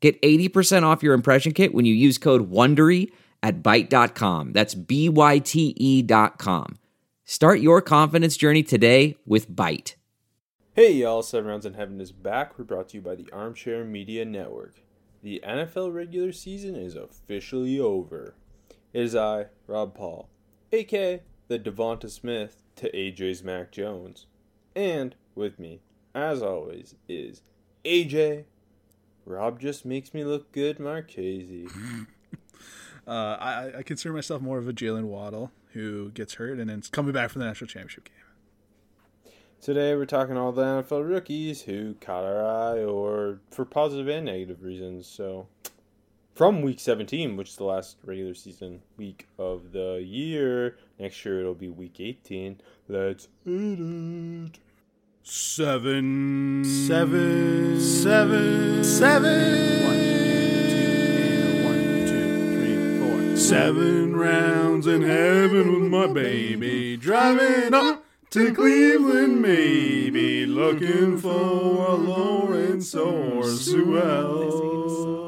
Get 80% off your impression kit when you use code WONDERY at Byte.com. That's B-Y-T-E dot com. Start your confidence journey today with Byte. Hey y'all, Seven Rounds in Heaven is back. We're brought to you by the Armchair Media Network. The NFL regular season is officially over. It is I, Rob Paul, aka the Devonta Smith to AJ's Mac Jones. And with me, as always, is AJ. Rob just makes me look good, Marchese. uh, I, I consider myself more of a Jaylen Waddle who gets hurt and then is coming back from the national championship game. Today we're talking all the NFL rookies who caught our eye or for positive and negative reasons. So from week 17, which is the last regular season week of the year, next year it'll be week 18. Let's hit it. Seven, Seven. seven, seven. One, two, one, two, three, four. Seven rounds in heaven with my baby, driving up to Cleveland, maybe looking for a Lawrence or Sewell.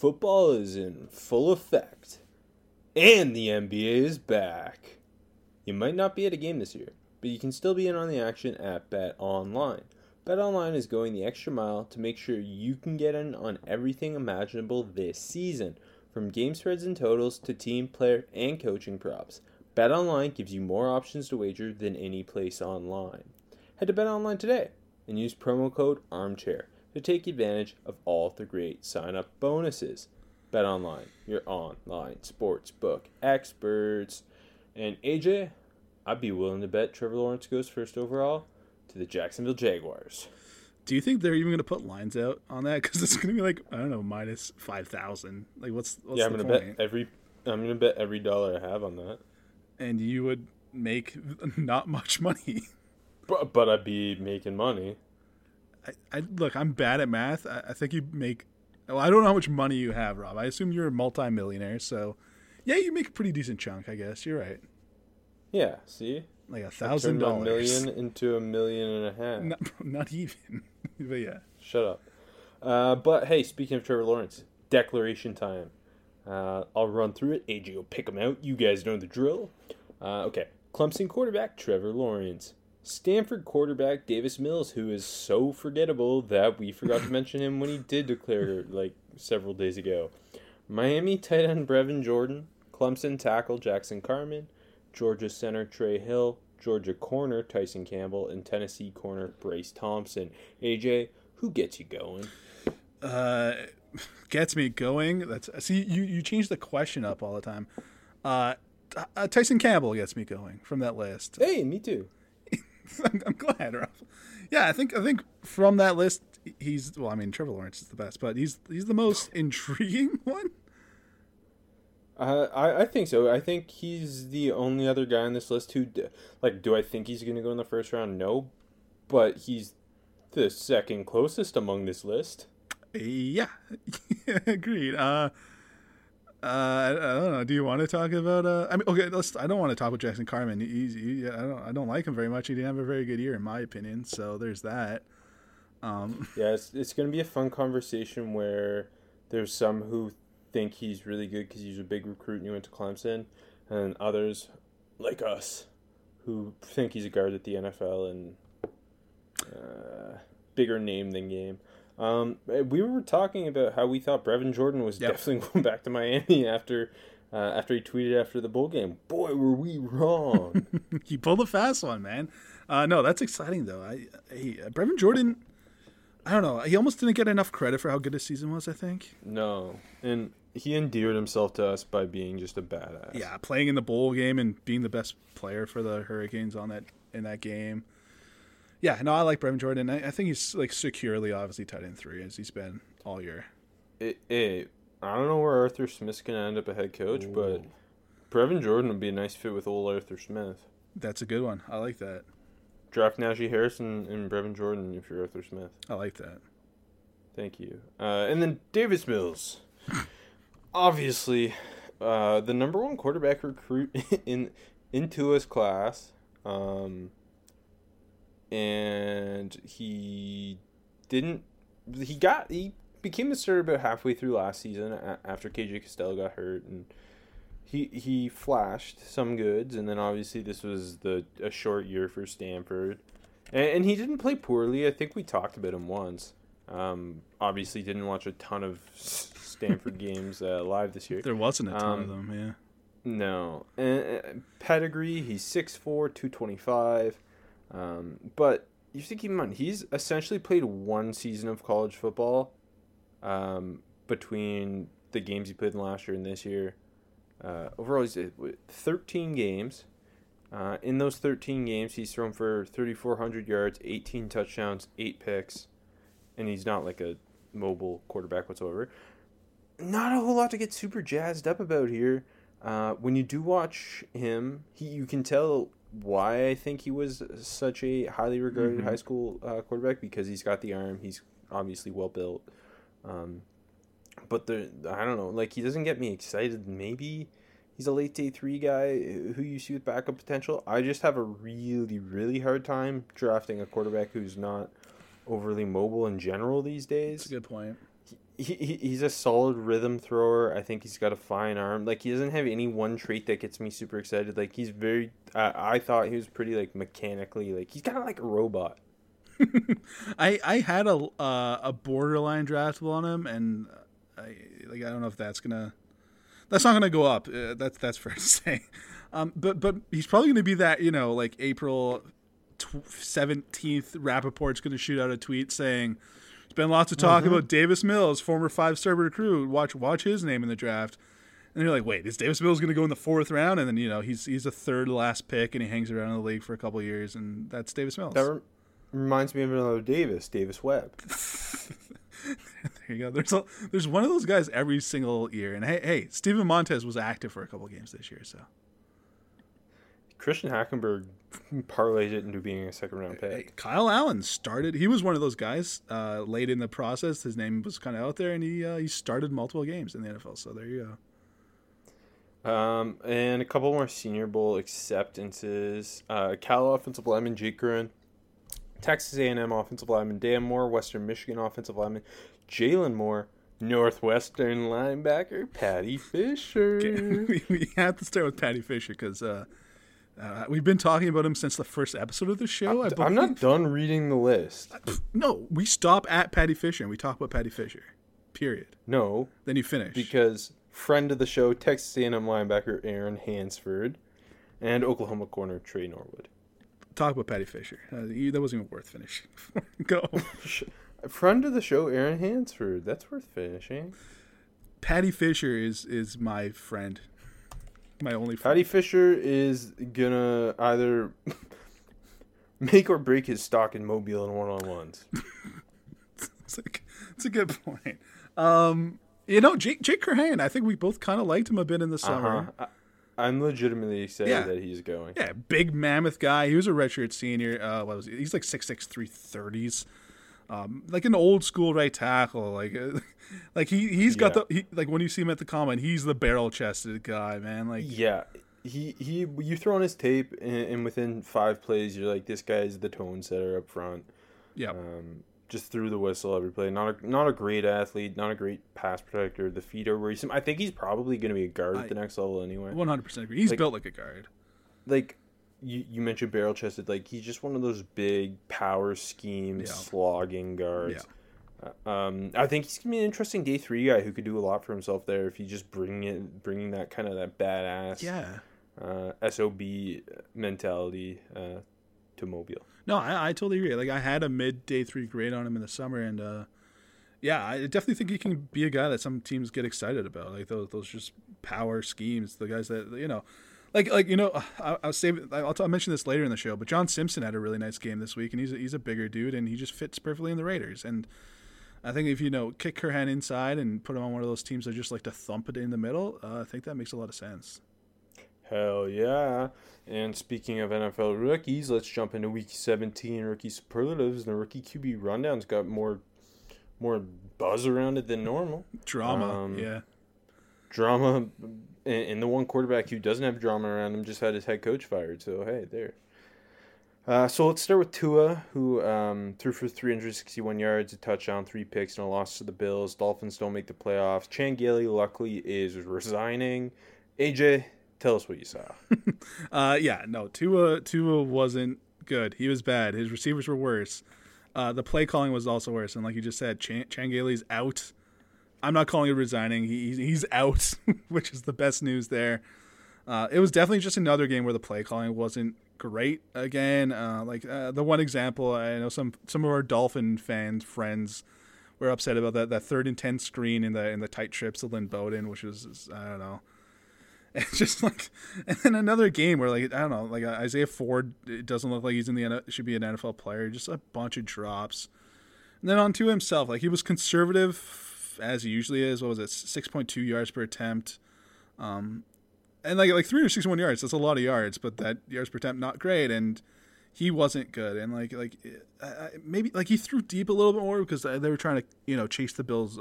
Football is in full effect. And the NBA is back. You might not be at a game this year, but you can still be in on the action at Bet Online. Bet Online is going the extra mile to make sure you can get in on everything imaginable this season, from game spreads and totals to team, player, and coaching props. Bet Online gives you more options to wager than any place online. Head to Bet Online today and use promo code ARMCHAIR to take advantage of all the great sign up bonuses. Bet online, your online sports book experts. And AJ, I'd be willing to bet Trevor Lawrence goes first overall to the Jacksonville Jaguars. Do you think they're even going to put lines out on that? Because it's going to be like I don't know, minus five thousand. Like, what's, what's yeah, I'm gonna bet every I'm gonna bet every dollar I have on that. And you would make not much money. But but I'd be making money. I, I look, I'm bad at math. I, I think you make. Well, I don't know how much money you have, Rob. I assume you're a multimillionaire, so yeah, you make a pretty decent chunk. I guess you're right. Yeah, see? Like a thousand dollars. million into a million and a half. Not, not even. but yeah. Shut up. Uh, but hey, speaking of Trevor Lawrence, declaration time. Uh, I'll run through it. AJ will pick them out. You guys know the drill. Uh, okay. Clemson quarterback Trevor Lawrence. Stanford quarterback Davis Mills, who is so forgettable that we forgot to mention him when he did declare like several days ago. Miami tight end Brevin Jordan. Clemson tackle Jackson Carman. Georgia center Trey Hill. Georgia corner Tyson Campbell. And Tennessee corner Bryce Thompson. AJ, who gets you going? uh, gets me going. That's see you you change the question up all the time. Uh, uh, Tyson Campbell gets me going from that list. Hey, me too. I'm, I'm glad, Ralph. Yeah, I think I think from that list, he's well. I mean, Trevor Lawrence is the best, but he's he's the most intriguing one. Uh, I I think so. I think he's the only other guy on this list who, like, do I think he's going to go in the first round? No, but he's the second closest among this list. Yeah, agreed. Uh, uh, I, don't know. Do you want to talk about? Uh, I mean, okay, let's. I don't want to talk about Jackson Carman. He's, he, I don't. I don't like him very much. He didn't have a very good year, in my opinion. So there's that. Um, Yeah, it's it's going to be a fun conversation where there's some who think he's really good because he's a big recruit and he went to Clemson, and others like us who think he's a guard at the NFL and uh, bigger name than game. Um, eh, we were talking about how we thought Brevin Jordan was Yep. definitely going back to Miami after uh, after he tweeted after the bowl game. Boy, were we wrong. he pulled a fast one, man. Uh, no, that's exciting though. I, I Brevin Jordan. I don't know. He almost didn't get enough credit for how good his season was. I think. no, and he endeared himself to us by being just a badass. Yeah, playing in the bowl game and being the best player for the Hurricanes on that in that game. Yeah, no, I like Brevin Jordan. I, I think he's like securely, obviously, tight end three as he's been all year. It, it, I don't know where Arthur Smith's gonna end up a head coach, but Brevin Jordan would be a nice fit with old Arthur Smith. That's a good one. I like that. Draft Najee Harrison and Brevin Jordan if you're Arthur Smith. I like that. Thank you. Uh, and then Davis Mills, obviously, uh, the number one quarterback recruit in into his class, um, and he didn't. He got he became a starter about halfway through last season after KJ Costello got hurt, and he he flashed some goods, and then obviously this was the a short year for Stanford, and, and he didn't play poorly. I think we talked about him once. Um, obviously, didn't watch a ton of Stanford games uh, live this year. There wasn't a ton of Um, them. Yeah. No. Uh, pedigree, he's 6'4", 225. Um, but you have to keep in mind, he's essentially played one season of college football um, between the games he played in last year and this year. Uh, overall, he's at 13 games. Uh, in those 13 games, he's thrown for 3,400 yards, 18 touchdowns, 8 picks, and he's not like a mobile quarterback whatsoever. Not a whole lot to get super jazzed up about here. Uh, when you do watch him, he you can tell why I think he was such a highly regarded Mhm. high school uh, quarterback because he's got the arm. He's obviously well built. Um, but the I don't know, like he doesn't get me excited. Maybe he's a late day three guy who you see with backup potential. I just have a really really hard time drafting a quarterback who's not overly mobile in general these days That's a good point. He, he he's a solid rhythm thrower. I think he's got a fine arm. Like he doesn't have any one trait that gets me super excited. Like he's very. I I thought he was pretty like mechanically like he's kind of like a robot. I I had a uh, a borderline draftable on him, and I like I don't know if that's gonna that's not gonna go up. Uh, that's that's fair to say. Um, but but he's probably gonna be that you know like April seventeenth. Rapoport's gonna shoot out a tweet saying. There's been lots of talk mm-hmm. about Davis Mills, former five-star recruit. Watch, watch his name in the draft. And you're like, wait, is Davis Mills going to go in the fourth round? And then you know he's he's a third last pick, and he hangs around in the league for a couple of years, and that's Davis Mills. That rem- reminds me of another Davis, Davis Webb. There you go. There's a, there's one of those guys every single year. And hey, hey, Steven Montez was active for a couple games this year, so Christian Hackenberg parlayed it into being a second round pick. hey, Kyle Allen started. He was one of those guys uh, late in the process. His name was kind of out there, and he uh, he started multiple games in the NFL. So there you go. Um, and a couple more Senior Bowl acceptances. Uh, Cal offensive lineman Jake Curhan, Texas A&M offensive lineman Dan Moore, Western Michigan offensive lineman Jalen Moore, Northwestern linebacker Paddy Fisher. we, we have to start with Paddy Fisher because uh, uh, we've been talking about him since the first episode of the show. I I'm not done reading the list. No, we stop at Paddy Fisher and we talk about Paddy Fisher. Period. No, Then you finish. because friend of the show, Texas A&M linebacker Aaron Hansford, and Oklahoma corner Trey Norwood. talk about Paddy Fisher. Uh, you, that wasn't even worth finishing. Go. Friend of the show, Aaron Hansford. That's worth finishing. Paddy Fisher is is my friend, my only friend. Paddy Fisher is gonna either make or break his stock in Mobile in one-on-ones. It's a, it's a good point. Um, you know, Jake Jake Curhan, I think we both kind of liked him a bit in the summer. Uh-huh. I, I'm legitimately excited Yeah. that he's going. Yeah, big mammoth guy. He was a redshirt senior. Uh, what was he? He's like 6'6", 330s. Um, like an old school right tackle. Like, uh, like he he's got Yeah. the he, like when you see him at the combine, he's the barrel chested guy, man. Like, Yeah, he he. You throw on his tape, and, and within five plays, you're like, this guy's the tone setter up front. yeah, Um, just threw the whistle every play. Not a not a great athlete, not a great pass protector. The feet are worrisome. I think he's probably going to be a guard I- at the next level anyway. one hundred percent agree. He's Like- built like a guard. like you, you mentioned barrel chested like he's just one of those big power scheme Yeah. slogging guards Um, I think he's gonna be an interesting day three guy who could do a lot for himself there if he just bring it, bringing that kind of that badass, Yeah. uh, sob mentality uh, to Mobile. No, I, I totally agree. Like I had a mid day three grade on him in the summer, and uh, yeah, I definitely think he can be a guy that some teams get excited about. Like those those just power schemes, the guys that you know, like like you know, I, I'll save. I'll, I'll mention this later in the show, but John Simpson had a really nice game this week, and he's a, he's a bigger dude, and he just fits perfectly in the Raiders. And I think if you know kick Curhan inside and put him on one of those teams that just like to thump it in the middle, uh, I think that makes a lot of sense. Hell yeah. And speaking of NFL rookies, let's jump into week 17 rookie superlatives. And the rookie QB rundown's got more more buzz around it than normal. Drama, Um, yeah. Drama and the one quarterback who doesn't have drama around him just had his head coach fired. So, hey, there. Uh, so let's start with Tua, who um, threw for 361 yards, a touchdown, three picks, and a loss to the Bills. Dolphins don't make the playoffs. Chan Gailey, luckily, is resigning. AJ, tell us what you saw. Uh, yeah, no, Tua Tua wasn't good. He was bad. His receivers were worse. Uh, the play calling was also worse. And like you just said, Chan Gailey's out. I'm not calling it resigning. He, he's- out, which is the best news there. Uh, it was definitely just another game where the play calling wasn't great. Again, uh, like uh, the one example, I know some some of our Dolphin fans friends were upset about that that third and ten screen in the in the tight trips to Lynn Bowden, which was I don't know. It's just like, and then another game where like I don't know, like Isaiah Ford, it doesn't look like he's in the should be an NFL player. Just a bunch of drops, and then on to himself, like he was conservative as he usually is. What was it, six point two yards per attempt, um, and like like three hundred sixty one yards. That's a lot of yards, but that yards per attempt not great, and he wasn't good. And like like I- maybe like he threw deep a little bit more because they were trying to you know chase the Bills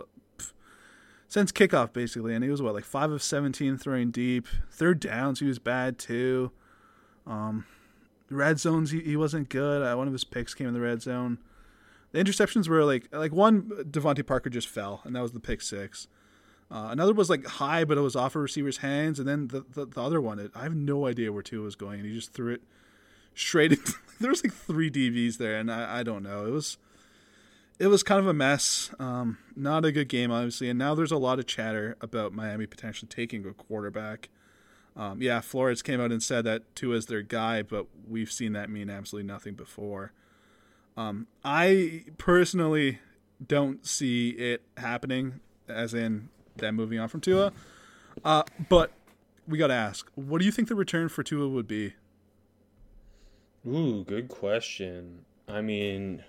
since kickoff basically, and he was what like five of seventeen throwing deep. Third downs, he was bad too. Um, red zones, he, he wasn't good. Uh, one of his picks came in the red zone. The interceptions were like like one DeVante Parker just fell, and that was the pick six. Uh, another was like high, but it was off a receiver's hands, and then the the, the other one, it, I have no idea where Tua was going, and he just threw it straight. In, there was like three DBs there, and I, I don't know. It was it was kind of a mess. Um, not a good game, obviously. And now there's a lot of chatter about Miami potentially taking a quarterback. Um, yeah, Flores came out and said that Tua is their guy, but we've seen that mean absolutely nothing before. Um, I personally don't see it happening, as in them moving on from Tua. Uh, but we got to ask, what do you think the return for Tua would be? Ooh, good question. I mean,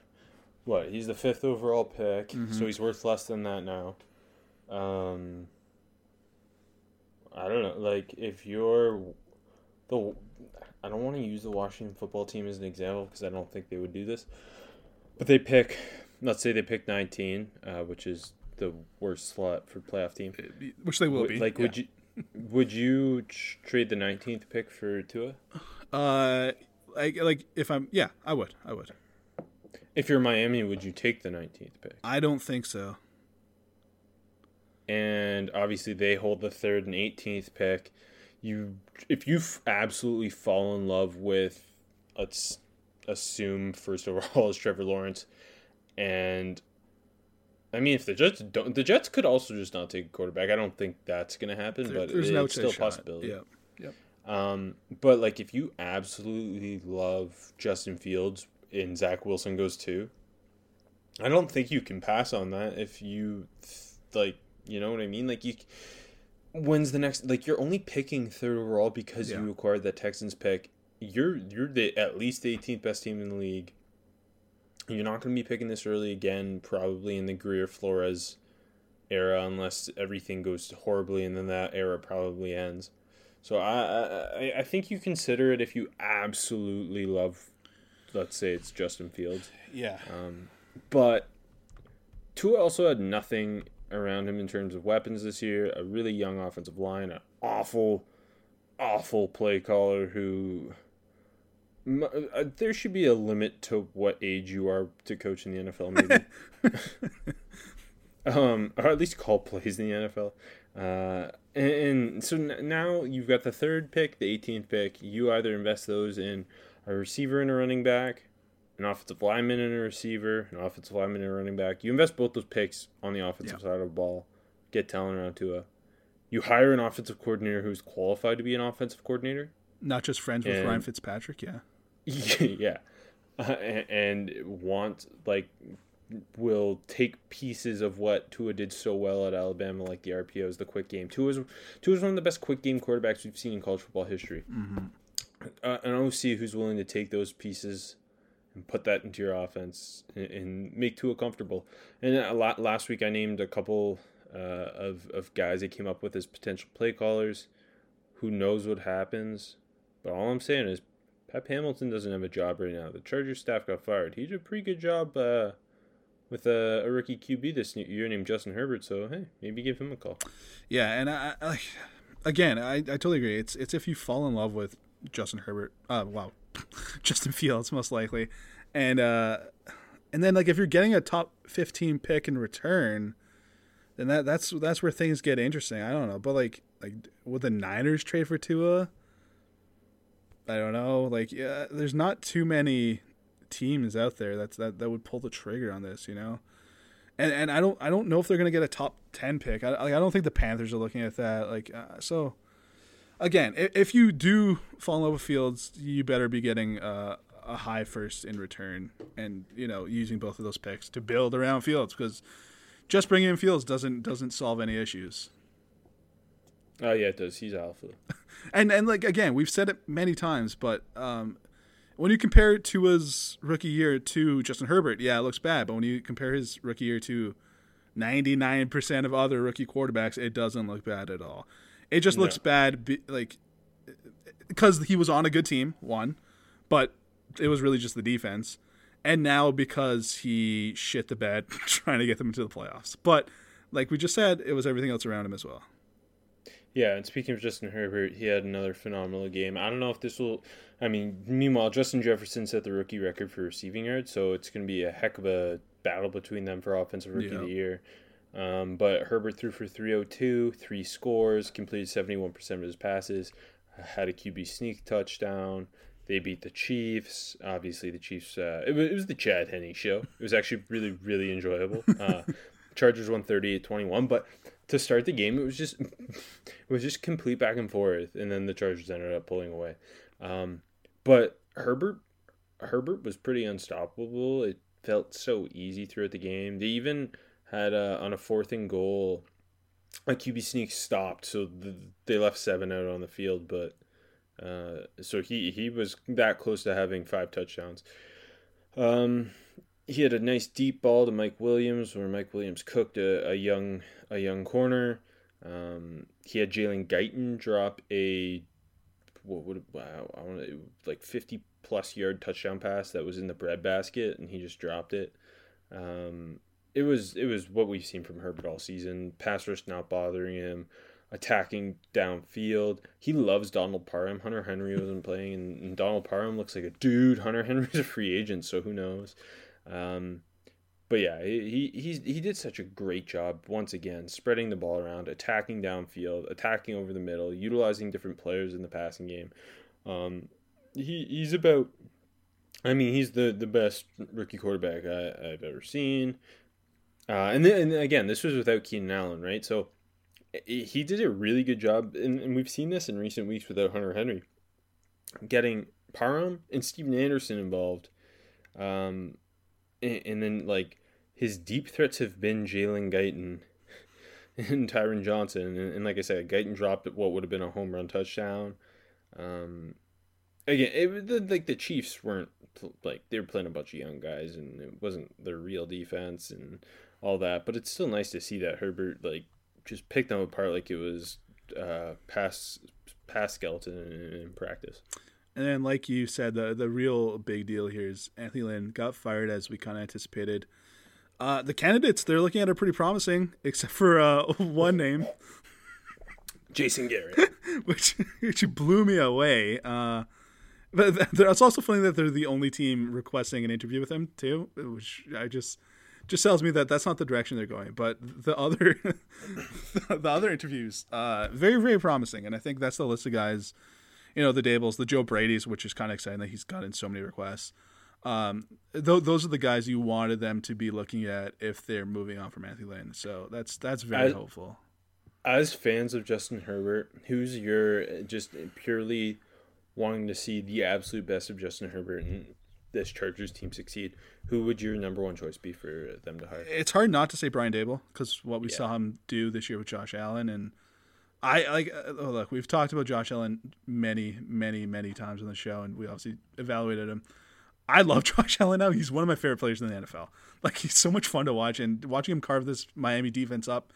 what? He's the fifth overall pick, so he's worth less than that now. Um, I don't know. Like, if you're the, I don't want to use the Washington football team as an example because I don't think they would do this. But they pick, let's say they pick 19, uh, which is the worst slot for playoff team. Which they will Would- be. Like, would you, would you tr- trade the 19th pick for Tua? Uh, like, like if I'm, yeah, I would, I would. If you're Miami, would you take the 19th pick? I don't think so. and obviously they hold the third and 18th pick. You, if you f- absolutely fall in love with, let's assume first overall is Trevor Lawrence, and I mean if the Jets don't, the Jets could also just not take a quarterback. I don't think that's gonna happen, There- but there's it's no still a possibility. Yeah. Yep. Um, but like if you absolutely love Justin Fields and Zach Wilson goes too, I don't think you can pass on that if you like, you know what I mean? Like you when's the next like you're only picking third overall because Yeah. you acquired that Texans pick. You're you're the at least 18th best team in the league. You're not going to be picking this early again probably in the Greer Flores era unless everything goes horribly and then that era probably ends. So I, I I think you consider it if you absolutely love, let's say it's Justin Fields, Yeah. Um, but Tua also had nothing around him in terms of weapons this year. A really young offensive line, an awful, awful play caller who. M- uh, There should be a limit to what age you are to coach in the NFL, maybe. um, or at least call plays in the NFL. Uh, and, and so n- now you've got the third pick, the 18th pick. You either invest those in a receiver and a running back, an offensive lineman and a receiver, an offensive lineman and a running back. You invest both those picks on the offensive Yeah. side of the ball, get talent around Tua. You hire an offensive coordinator who's qualified to be an offensive coordinator. Not just friends with And- Ryan Fitzpatrick. Yeah. yeah, uh, a- and want like will take pieces of what Tua did so well at Alabama, like the RPOs, the quick game. Tua is, Tua is one of the best quick game quarterbacks we've seen in college football history. Uh, an OC who's willing to take those pieces and put that into your offense and, and make Tua comfortable. And a lot, last week I named a couple uh, of of guys that came up with as potential play callers. Who knows what happens? But all I'm saying is Pep Hamilton doesn't have a job right now. The Chargers staff got fired. He did a pretty good job uh, with a, a rookie QB this year named Justin Herbert. So hey, maybe give him a call. Yeah, and I, I again, I, I totally agree. It's it's if you fall in love with Justin Herbert, uh, wow, Justin Fields most likely, and uh, and then like if you're getting a top fifteen pick in return, then that that's that's where things get interesting. I don't know, but like like would the Niners trade for Tua? I don't know. Like yeah, there's not too many teams out there that's that that would pull the trigger on this. You know and and I don't I don't know if they're gonna get a top ten pick. I I don't think the Panthers are looking at that. Like uh, so, again, if, if you do fall in love with Fields, you better be getting uh, a high first in return, and you know using both of those picks to build around Fields because just bringing in Fields doesn't doesn't solve any issues. Oh yeah, it does. He's alpha. And and like again, we've said it many times, but um, when you compare it to his rookie year to Justin Herbert, yeah, it looks bad. But when you compare his rookie year to ninety nine percent of other rookie quarterbacks, it doesn't look bad at all. It just looks bad, be, like because he was on a good team, one, but it was really just the defense, and now because he shit the bed trying to get them into the playoffs. But like we just said, it was everything else around him as well. Yeah, and speaking of Justin Herbert, he had another phenomenal game. I don't know if this will. I mean, meanwhile, Justin Jefferson set the rookie record for receiving yards, so it's going to be a heck of a battle between them for offensive rookie of the year. Um, but Herbert threw for 302, three scores, completed 71% of his passes, had a QB sneak touchdown. They beat the Chiefs. Obviously, the Chiefs. Uh, it, was, it was the Chad Henne show. It was actually really, really enjoyable. Uh, Chargers won 38-21, but to start the game, it was just it was just complete back and forth, and then the Chargers ended up pulling away. Um, but Herbert Herbert was pretty unstoppable. It felt so easy throughout the game. They even had uh, on a fourth and goal, a QB sneak stopped, so the, they left seven out on the field. But uh, so he he was that close to having five touchdowns. Um, he had a nice deep ball to Mike Williams, where Mike Williams cooked a, a young a young corner. Um, he had Jalen Guyton drop a what would wow I want like fifty plus yard touchdown pass that was in the breadbasket, and he just dropped it. Um, it was it was what we've seen from Herbert all season. Pass rush not bothering him, attacking downfield. He loves Donald Parham. Hunter Henry wasn't playing, and, and Donald Parham looks like a dude. Hunter Henry's a free agent, so who knows? Um, but yeah, he he he did such a great job once again, spreading the ball around, attacking downfield, attacking over the middle, utilizing different players in the passing game. Um, he he's about. I mean, he's the, the best rookie quarterback I, I've ever seen. Uh, and then and again, this was without Keenan Allen, right? So he did a really good job, and, and we've seen this in recent weeks without Hunter Henry, getting Parham and Stephen Anderson involved. Um, and, then like his deep threats have been Jalen Guyton and Tyron Johnson, and, and like I said, Guyton dropped what would have been a home run touchdown. Um, again, it, the, like the Chiefs weren't like they were playing a bunch of young guys, and it wasn't their real defense and all that. But it's still nice to see that Herbert like just picked them apart like it was uh, pass pass skeleton in, in practice. And then, like you said, the the real big deal here is Anthony Lynn got fired as we kind of anticipated. Uh, the candidates they're looking at are pretty promising, except for uh, one name, Jason Garrett. which which blew me away. Uh, but it's also funny that they're the only team requesting an interview with him too, which I just just tells me that that's not the direction they're going. But the other the other interviews, uh, very very promising, and I think that's the list of guys. You know, the Dabolls, the Joe Brady's, which is kind of exciting that he's gotten so many requests. Um, th- those are the guys you wanted them to be looking at if they're moving on from Anthony Lynn. So that's that's very I- hopeful. As fans of Justin Herbert, who's your just purely wanting to see the absolute best of Justin Herbert and this Chargers team succeed? Who would your number one choice be for them to hire? It's hard not to say Brian Daboll because what we Yeah. saw him do this year with Josh Allen and. I like uh, oh, look. We've talked about Josh Allen many, many, many times on the show, and we obviously evaluated him. I love Josh Allen now. He's one of my favorite players in the NFL. Like he's so much fun to watch, and watching him carve this Miami defense up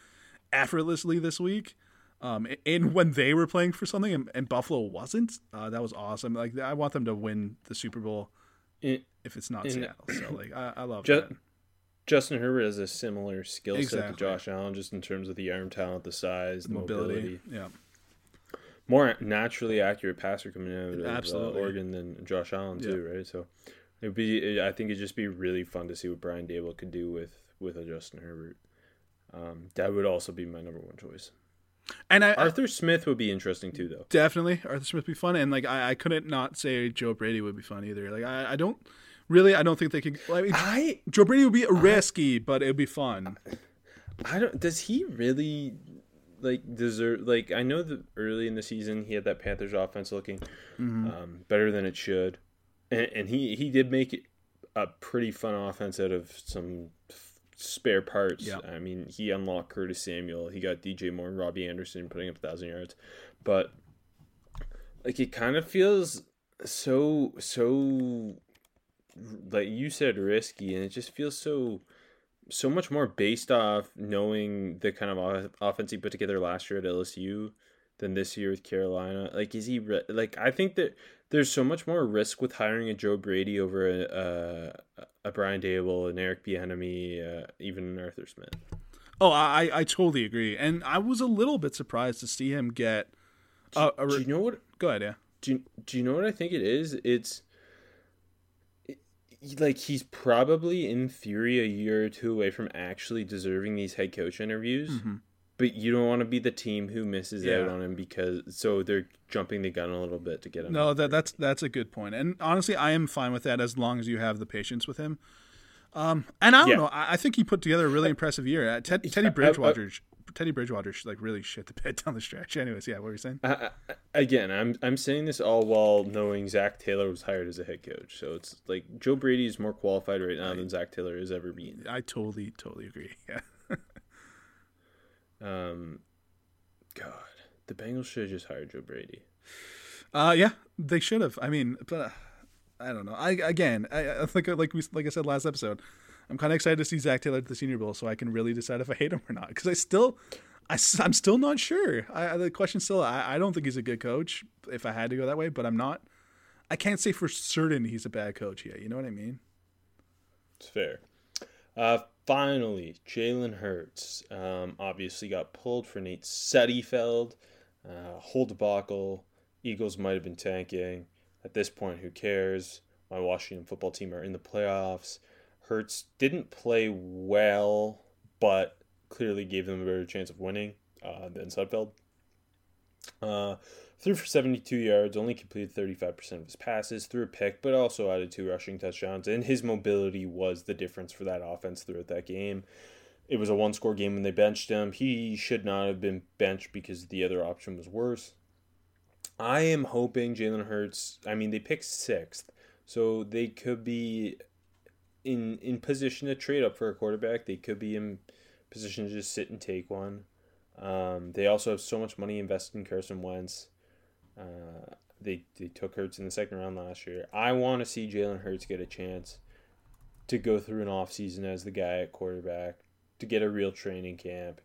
effortlessly this week. Um, and when they were playing for something and, and Buffalo wasn't, uh, that was awesome. Like I want them to win the Super Bowl if it's not Seattle. So like I, I love Ju- that. Justin Herbert has a similar skill set Exactly. to Josh Allen, just in terms of the arm talent, the size, the Mobility. mobility. Yeah. More naturally accurate passer coming out of uh, Absolutely. Oregon than Josh Allen too, right? So it'd be, I think it'd just be really fun to see what Brian Daboll could do with with a Justin Herbert. Um, that would also be my number one choice. And I, I Arthur Smith would be interesting too, though. definitely Arthur Smith would be fun, and like I, I couldn't not say Joe Brady would be fun either. Like I, I don't really, I don't think they could. I mean, I Joe Brady would be a risky, but it would be fun. I don't. Does he really like deserve? Like I know that early in the season he had that Panthers offense looking um, better than it should, and, and he he did make it a pretty fun offense out of some spare parts. Yeah. I mean, he unlocked Curtis Samuel. He got DJ Moore and Robbie Anderson putting up a thousand yards, but like it kind of feels so so like you said risky, and it just feels so so much more based off knowing the kind of offense he put together last year at LSU than this year with Carolina. Like, is he re- like? I think that there's so much more risk with hiring a Joe Brady over a a, a Brian Daboll, an Eric Bieniemy, uh, even an Arthur Smith. Oh, I, I totally agree, and I was a little bit surprised to see him get. Uh, a Do you know what? go ahead, yeah. Do you, do you know what I think it is? It's it- like he's probably in theory a year or two away from actually deserving these head coach interviews. Mm-hmm. But you don't want to be the team who misses out on him because so they're jumping the gun a little bit to get him. No, that that's that's a good point, and honestly, I am fine with that as long as you have the patience with him. Um, and I don't Yeah. know, I, I think he put together a really impressive year. Uh, Ted, Teddy I- I- Bridgewater, Teddy Bridgewater, should like really shit the bed down the stretch. Anyways, yeah, what were you saying? I, I, again, I'm I'm saying this all while knowing Zac Taylor was hired as a head coach. So it's like Joe Brady is more qualified right now than Zac Taylor has ever been. I totally, totally agree. Yeah. Um, God, the Bengals should have just hired Joe Brady. Uh, yeah, they should have. I mean, but uh, I don't know. I again, I, I think like we like I said last episode, I'm kind of excited to see Zac Taylor at the Senior Bowl, so I can really decide if I hate him or not. Because I still, I, am still not sure. I, the question still, I, I don't think he's a good coach. If I had to go that way, but I'm not. I can't say for certain he's a bad coach yet. You know what I mean? It's fair. Uh, finally, Jalen Hurts um, obviously got pulled for Nate Sudfeld. Uh, whole debacle. Eagles might have been tanking. At this point, who cares? My Washington football team are in the playoffs. Hurts didn't play well, but clearly gave them a better chance of winning uh, than Sudfeld. Uh, threw for 72 yards, only completed 35% of his passes, threw a pick, but also added two rushing touchdowns. And his mobility was the difference for that offense throughout that game. It was a one score game when they benched him. He should not have been benched because the other option was worse. I am hoping Jalen Hurts, I mean, they picked sixth, so they could be in in position to trade up for a quarterback. They could be in position to just sit and take one. Um, they also have so much money invested in Carson Wentz. Uh, they they took Hurts in the second round last year. I want to see Jalen Hurts get a chance to go through an offseason as the guy at quarterback, to get a real training camp,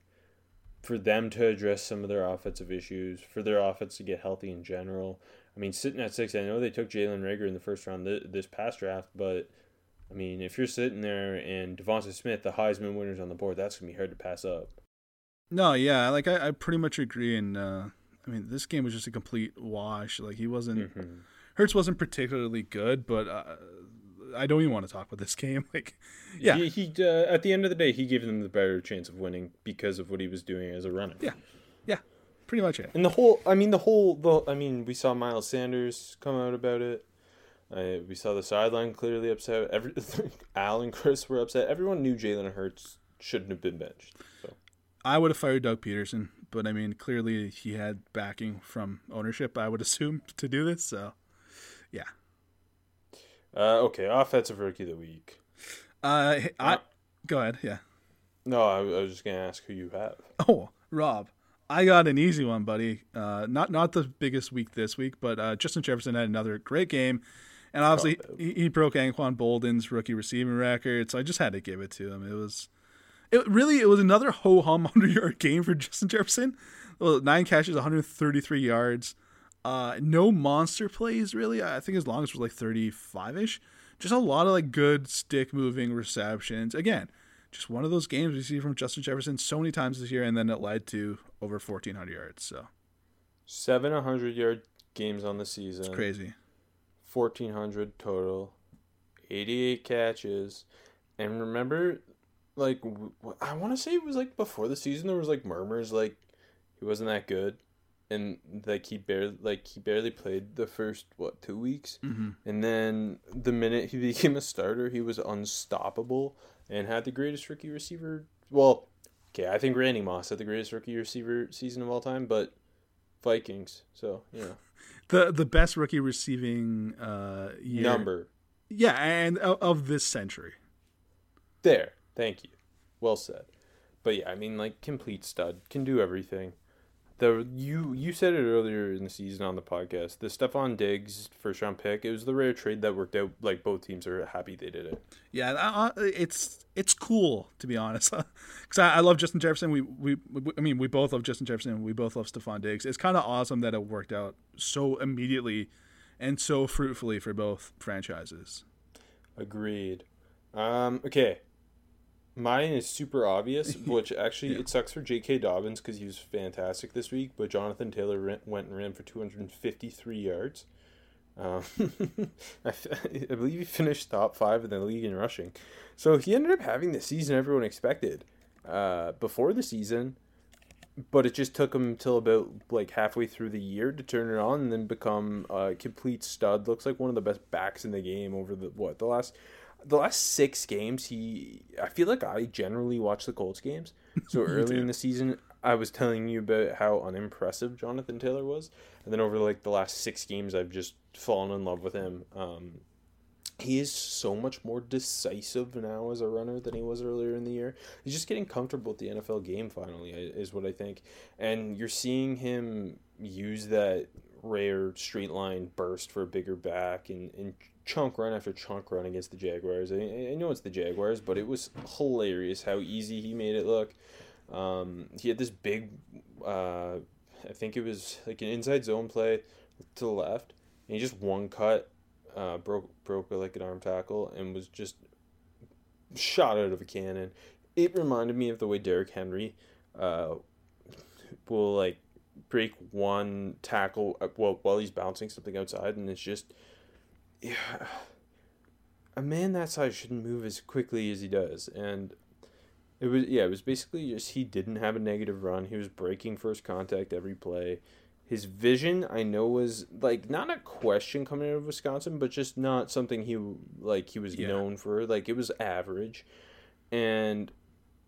for them to address some of their offensive issues, for their offense to get healthy in general. I mean, sitting at six, I know they took Jalen Reagor in the first round th- this past draft, but I mean, if you're sitting there and Devonta Smith, the Heisman winners on the board, that's gonna be hard to pass up. No, yeah, like I, I pretty much agree. And uh, I mean, this game was just a complete wash. Like he wasn't. Mhm. Hurts wasn't particularly good, but uh, I don't even want to talk about this game. Like, yeah, He, he uh, at the end of the day, he gave them the better chance of winning because of what he was doing as a runner. Yeah. yeah, pretty much it. And the whole, I mean, the whole, the, I mean, we saw Miles Sanders come out about it. I, we saw the sideline clearly upset. Every Al and Chris were upset. Everyone knew Jalen Hurts shouldn't have been benched. So I would have fired Doug Pederson, but I mean, clearly he had backing from ownership. I would assume to do this. So, yeah. uh, okay, offensive rookie of the week. Uh, I go ahead. Yeah. No, I, I was just gonna ask who you have. Oh, Rob, I got an easy one, buddy. Uh, not not the biggest week this week, but uh, Justin Jefferson had another great game, and obviously Oh, he, he broke Anquan Boldin's rookie receiving record. So I just had to give it to him. It was, it really it was another ho hum hundred yard game for Justin Jefferson. Well, nine catches, 133 yards. Uh, no monster plays really. I think his longest was like 35 ish. Just a lot of like good stick moving receptions. Again, just one of those games we see from Justin Jefferson so many times this year, and then it led to over 1,400 yards. So 700 yard games on the season. it's crazy. 1400 total 88 catches. And remember like I want to say it was like before the season there was like murmurs like he wasn't that good. And like he barely like he barely played the first what two weeks? Mm-hmm. and then the minute he became a starter he was unstoppable and had the greatest rookie receiver well okay i think randy moss had the greatest rookie receiver season of all time but vikings so you know The the best rookie receiving uh, year. number Yeah, and of, of this century. There. Thank you. Well said. But yeah, I mean like complete stud. Can do everything. The you you said it earlier in the season on the podcast. The Stefon Diggs first round pick, it was the rare trade that worked out like both teams are happy they did it. Yeah, uh, it's it's cool to be honest, because I, I love Justin Jefferson. We, we we I mean we both love Justin Jefferson. We both love Stefon Diggs. It's kind of awesome that it worked out so immediately and so fruitfully for both franchises. Agreed. Um okay. Mine is super obvious, which actually Yeah. it sucks for J.K. Dobbins because he was fantastic this week. But Jonathan Taylor ran, went and ran for 253 yards. Um, I, f- I believe he finished top five in the league in rushing. So he ended up having the season everyone expected uh, before the season, but it just took him until about like halfway through the year to turn it on and then become a complete stud. Looks like one of the best backs in the game over the what the last the last six games. He I feel like I generally watch the Colts games. So early in the season, I was telling you about how unimpressive Jonathan Taylor was, and then over like the last six games, I've just fallen in love with him. Um, he is so much more decisive now as a runner than he was earlier in the year. He's just getting comfortable with the NFL game finally, is what I think. And you're seeing him use that rare straight line burst for a bigger back and, and chunk run after chunk run against the Jaguars. I, I know it's the Jaguars, but it was hilarious how easy he made it look. Um, he had this big, uh, I think it was like an inside zone play to the left, and he just one cut uh, broke broke like an arm tackle and was just shot out of a cannon. It reminded me of the way Derrick Henry uh, will like break one tackle uh, well while he's bouncing something outside, and it's just yeah, a man that size shouldn't move as quickly as he does, and. It was yeah. It was basically just he didn't have a negative run. He was breaking first contact every play his vision I know was like not a question coming out of Wisconsin, but just not something he like he was Yeah. known for. Like it was average, and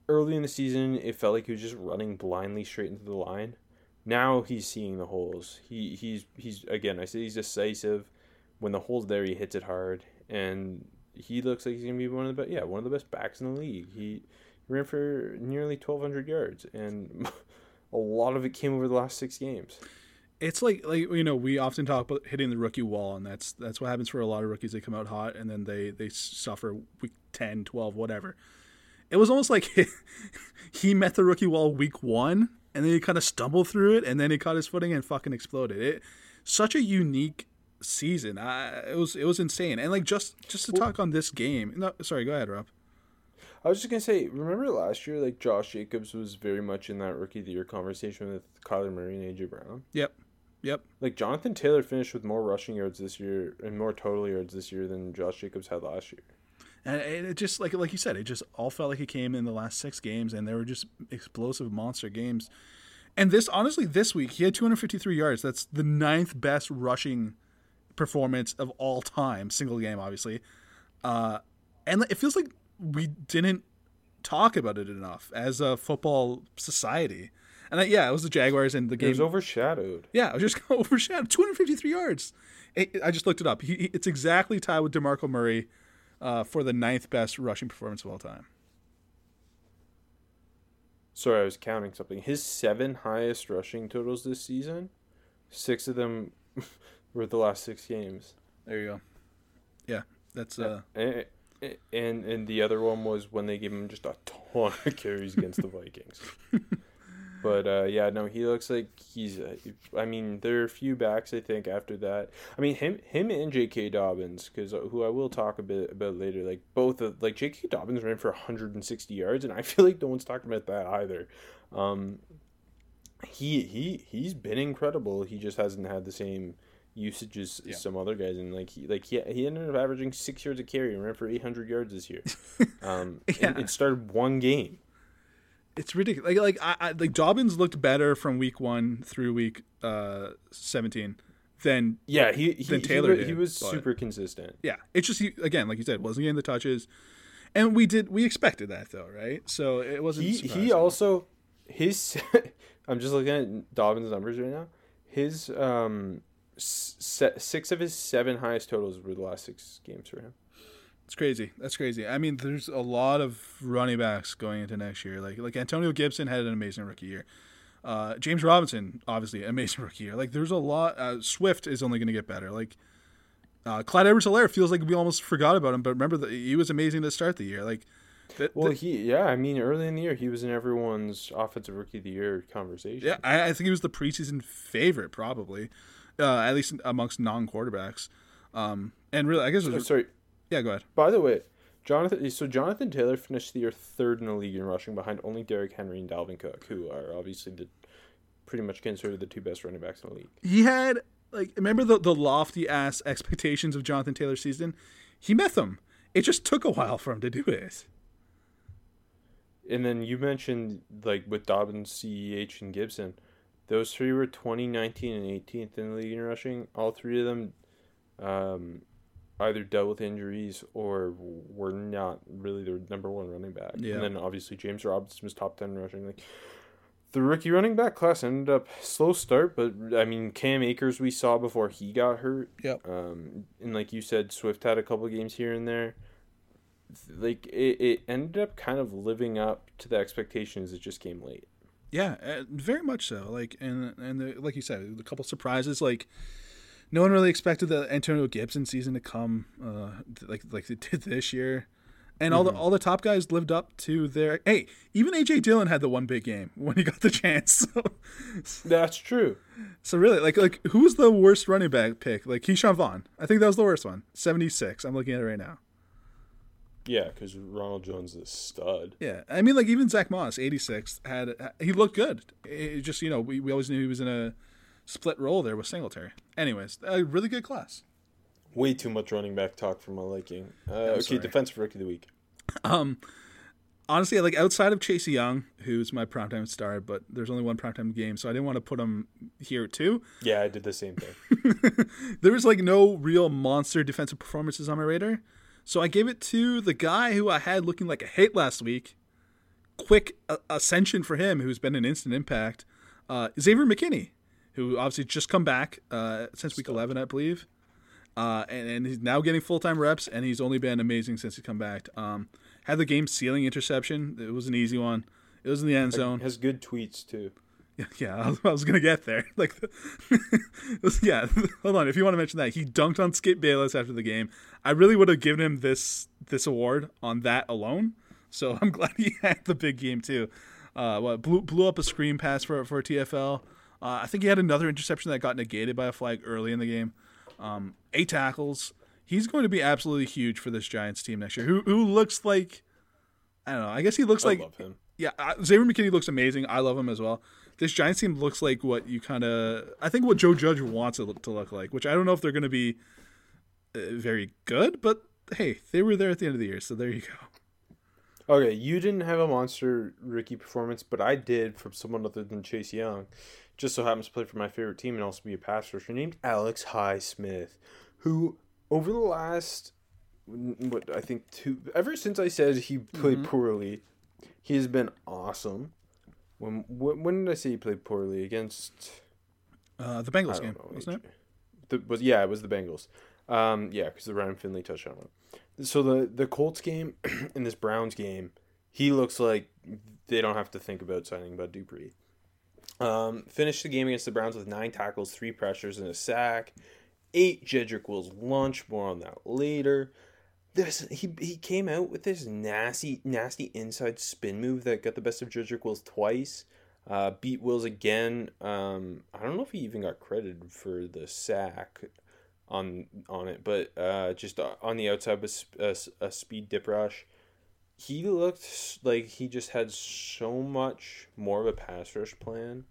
early in the season it felt like he was just running blindly straight into the line. Now he's seeing the holes. He he's he's again I say he's decisive. When the hole's there, he hits it hard, and he looks like he's gonna be one of the best. Yeah, one of the best backs in the league. He ran for nearly twelve hundred yards, and a lot of it came over the last six games. It's like like you know we often talk about hitting the rookie wall, and that's that's what happens for a lot of rookies. They come out hot, and then they they suffer week 10, 12, whatever. It was almost like he met the rookie wall week one, and then he kind of stumbled through it, and then he caught his footing and fucking exploded. It such a unique season. I, it was it was insane. And like just just to talk on this game. No, sorry, go ahead, Rob. I was just gonna say, remember last year, like Josh Jacobs was very much in that rookie of the year conversation with Kyler Murray and AJ Brown. Yep, yep. Like Jonathan Taylor finished with more rushing yards this year and more total yards this year than Josh Jacobs had last year. And it it just like like you said, it just all felt like it came in the last six games, and they were just explosive monster games. And this honestly, this week he had 253 yards. That's the ninth best rushing performance of all time, single game, obviously. Uh, and it feels like we didn't talk about it enough as a football society. And uh, yeah, it was the Jaguars and the game. It was overshadowed. Yeah, it was just overshadowed. 253 yards. It, I just looked it up. He, he- it's exactly tied with DeMarco Murray uh, for the ninth best rushing performance of all time. Sorry, I was counting something. His seven highest rushing totals this season, six of them were the last six games. There you go. Yeah, that's uh, And, and and the other one was when they gave him just a ton of carries against the Vikings. but uh, yeah, no, he looks like he's. Uh, I mean, there are a few backs I think after that. I mean, him him and J.K. Dobbins, because who I will talk a bit about later. Like both of like J.K. Dobbins ran for 160 yards, and I feel like no one's talking about that either. Um, he he he's been incredible. He just hasn't had the same usage as, as some other guys, and like he like he he ended up averaging six yards a carry and ran for 800 yards this year. Um, Yeah. and it started one game. it's ridiculous. Like like I, I, like Dobbins looked better from week one through week uh 17 than Yeah, he he, Than he Taylor wa- did, he was but- super consistent. yeah. It's just he, again, like you said, wasn't getting the touches, and we did we expected that though, right? So it wasn't. He he also his I'm just looking at Dobbins' numbers right now. His um se- six of his seven highest totals were the last six games for him. It's crazy. That's crazy. I mean, there's a lot of running backs going into next year. Like like Antonio Gibson had an amazing rookie year. Uh, James Robinson, obviously, amazing rookie year. Like there's a lot. Uh, Swift is only going to get better. Like uh, Clyde Edwards-Helaire feels like we almost forgot about him, but remember that he was amazing to start the year. Like, th- Well, th- he yeah, I mean early in the year he was in everyone's offensive rookie of the year conversation. yeah, I, I think he was the preseason favorite, probably, uh, at least amongst non-quarterbacks. Um, and really, I guess it Oh, sorry. yeah. Go ahead. By the way, Jonathan. So Jonathan Taylor finished the year third in the league in rushing, behind only Derrick Henry and Dalvin Cook, who are obviously the pretty much considered the two best running backs in the league. he had like remember the the lofty ass expectations of Jonathan Taylor's season. He met them. It just took a while for him to do it. And then you mentioned like with Dobbins, Ceh, and Gibson, those three were 2019 and 18th in the league in rushing. All three of them, um, either dealt with injuries or were not really their number one running back. Yeah. And then obviously James Robinson was top 10 rushing. Like the rookie running back class ended up slow start, but I mean Cam Akers we saw before he got hurt. Yep. Um, and like you said, Swift had a couple games here and there. Like it, it ended up kind of living up to the expectations. It just came late. Yeah, uh, very much so. Like and and the, like you said, a couple surprises. Like no one really expected the Antonio Gibson season to come uh, like like it did this year. And all the all the top guys lived up to their. Hey, even AJ Dillon had the one big game when he got the chance. So, That's true. so really, like like who was the worst running back pick? Like Ke'Shawn Vaughn. I think that was the worst one. Seventy six. I'm looking at it right now. Yeah, because Ronald Jones is a stud. Yeah, I mean, like even Zach Moss, eighty six, had he looked good. It just you know we, we always knew he was in a split role there with Singletary. Anyways, a really good class. Way too much running back talk for my liking. Uh, okay, sorry. defensive rookie of the week. Um, honestly, like outside of Chase Young, who's my primetime star, but there's only one primetime game, so I didn't want to put him here too. Yeah, I did the same thing. There was like no real monster defensive performances on my radar, so I gave it to the guy who I had looking like a hit last week. Quick uh, ascension for him, who's been an instant impact. Uh, Xavier McKinney, who obviously just come back uh, since week 11, I believe. Uh, and, and he's now getting full time reps, and he's only been amazing since he's come back. Um, had the game sealing interception. It was an easy one. It was in the end zone. Has good tweets too. Yeah, I was, I was gonna get there. Like, yeah. Hold on, if you want to mention that, he dunked on Skip Bayless after the game. I really would have given him this this award on that alone. So I'm glad he had the big game too. Uh, what blew blew up a screen pass for for TFL. Uh, I think he had another interception that got negated by a flag early in the game. Um, eight tackles. He's going to be absolutely huge for this Giants team next year. Who who looks like I don't know. I guess he looks I like love him. yeah, uh, Xavier McKinney looks amazing. I love him as well. This Giants team looks like what you kind of, I think what Joe Judge wants it look- to look like, which I don't know if they're going to be uh, very good, but hey, they were there at the end of the year, so there you go. Okay, you didn't have a monster rookie performance, but I did from someone other than Chase Young. Just so happens to play for my favorite team and also be a pass rusher named Alex Highsmith, who over the last what I think two ever since I said he played Mm-hmm. poorly, he has been awesome. When when, when did I say he played poorly against? Uh, the Bengals game, know. wasn't it? The, was yeah, it was the Bengals. Um, yeah, because the Ryan Finley touchdown. one. So the the Colts game and this Browns game, he looks like they don't have to think about signing Bud Dupree. Um, finished the game against the Browns with nine tackles, three pressures, and a sack. Eight Jedrick Wills' lunch. More on that later. This he he came out with this nasty nasty inside spin move that got the best of Jedrick Wills twice. Uh, beat Wills again. Um, I don't know if he even got credited for the sack on on it, but uh, just on the outside with a, a, speed dip rush. He looked like he just had so much more of a pass rush plan,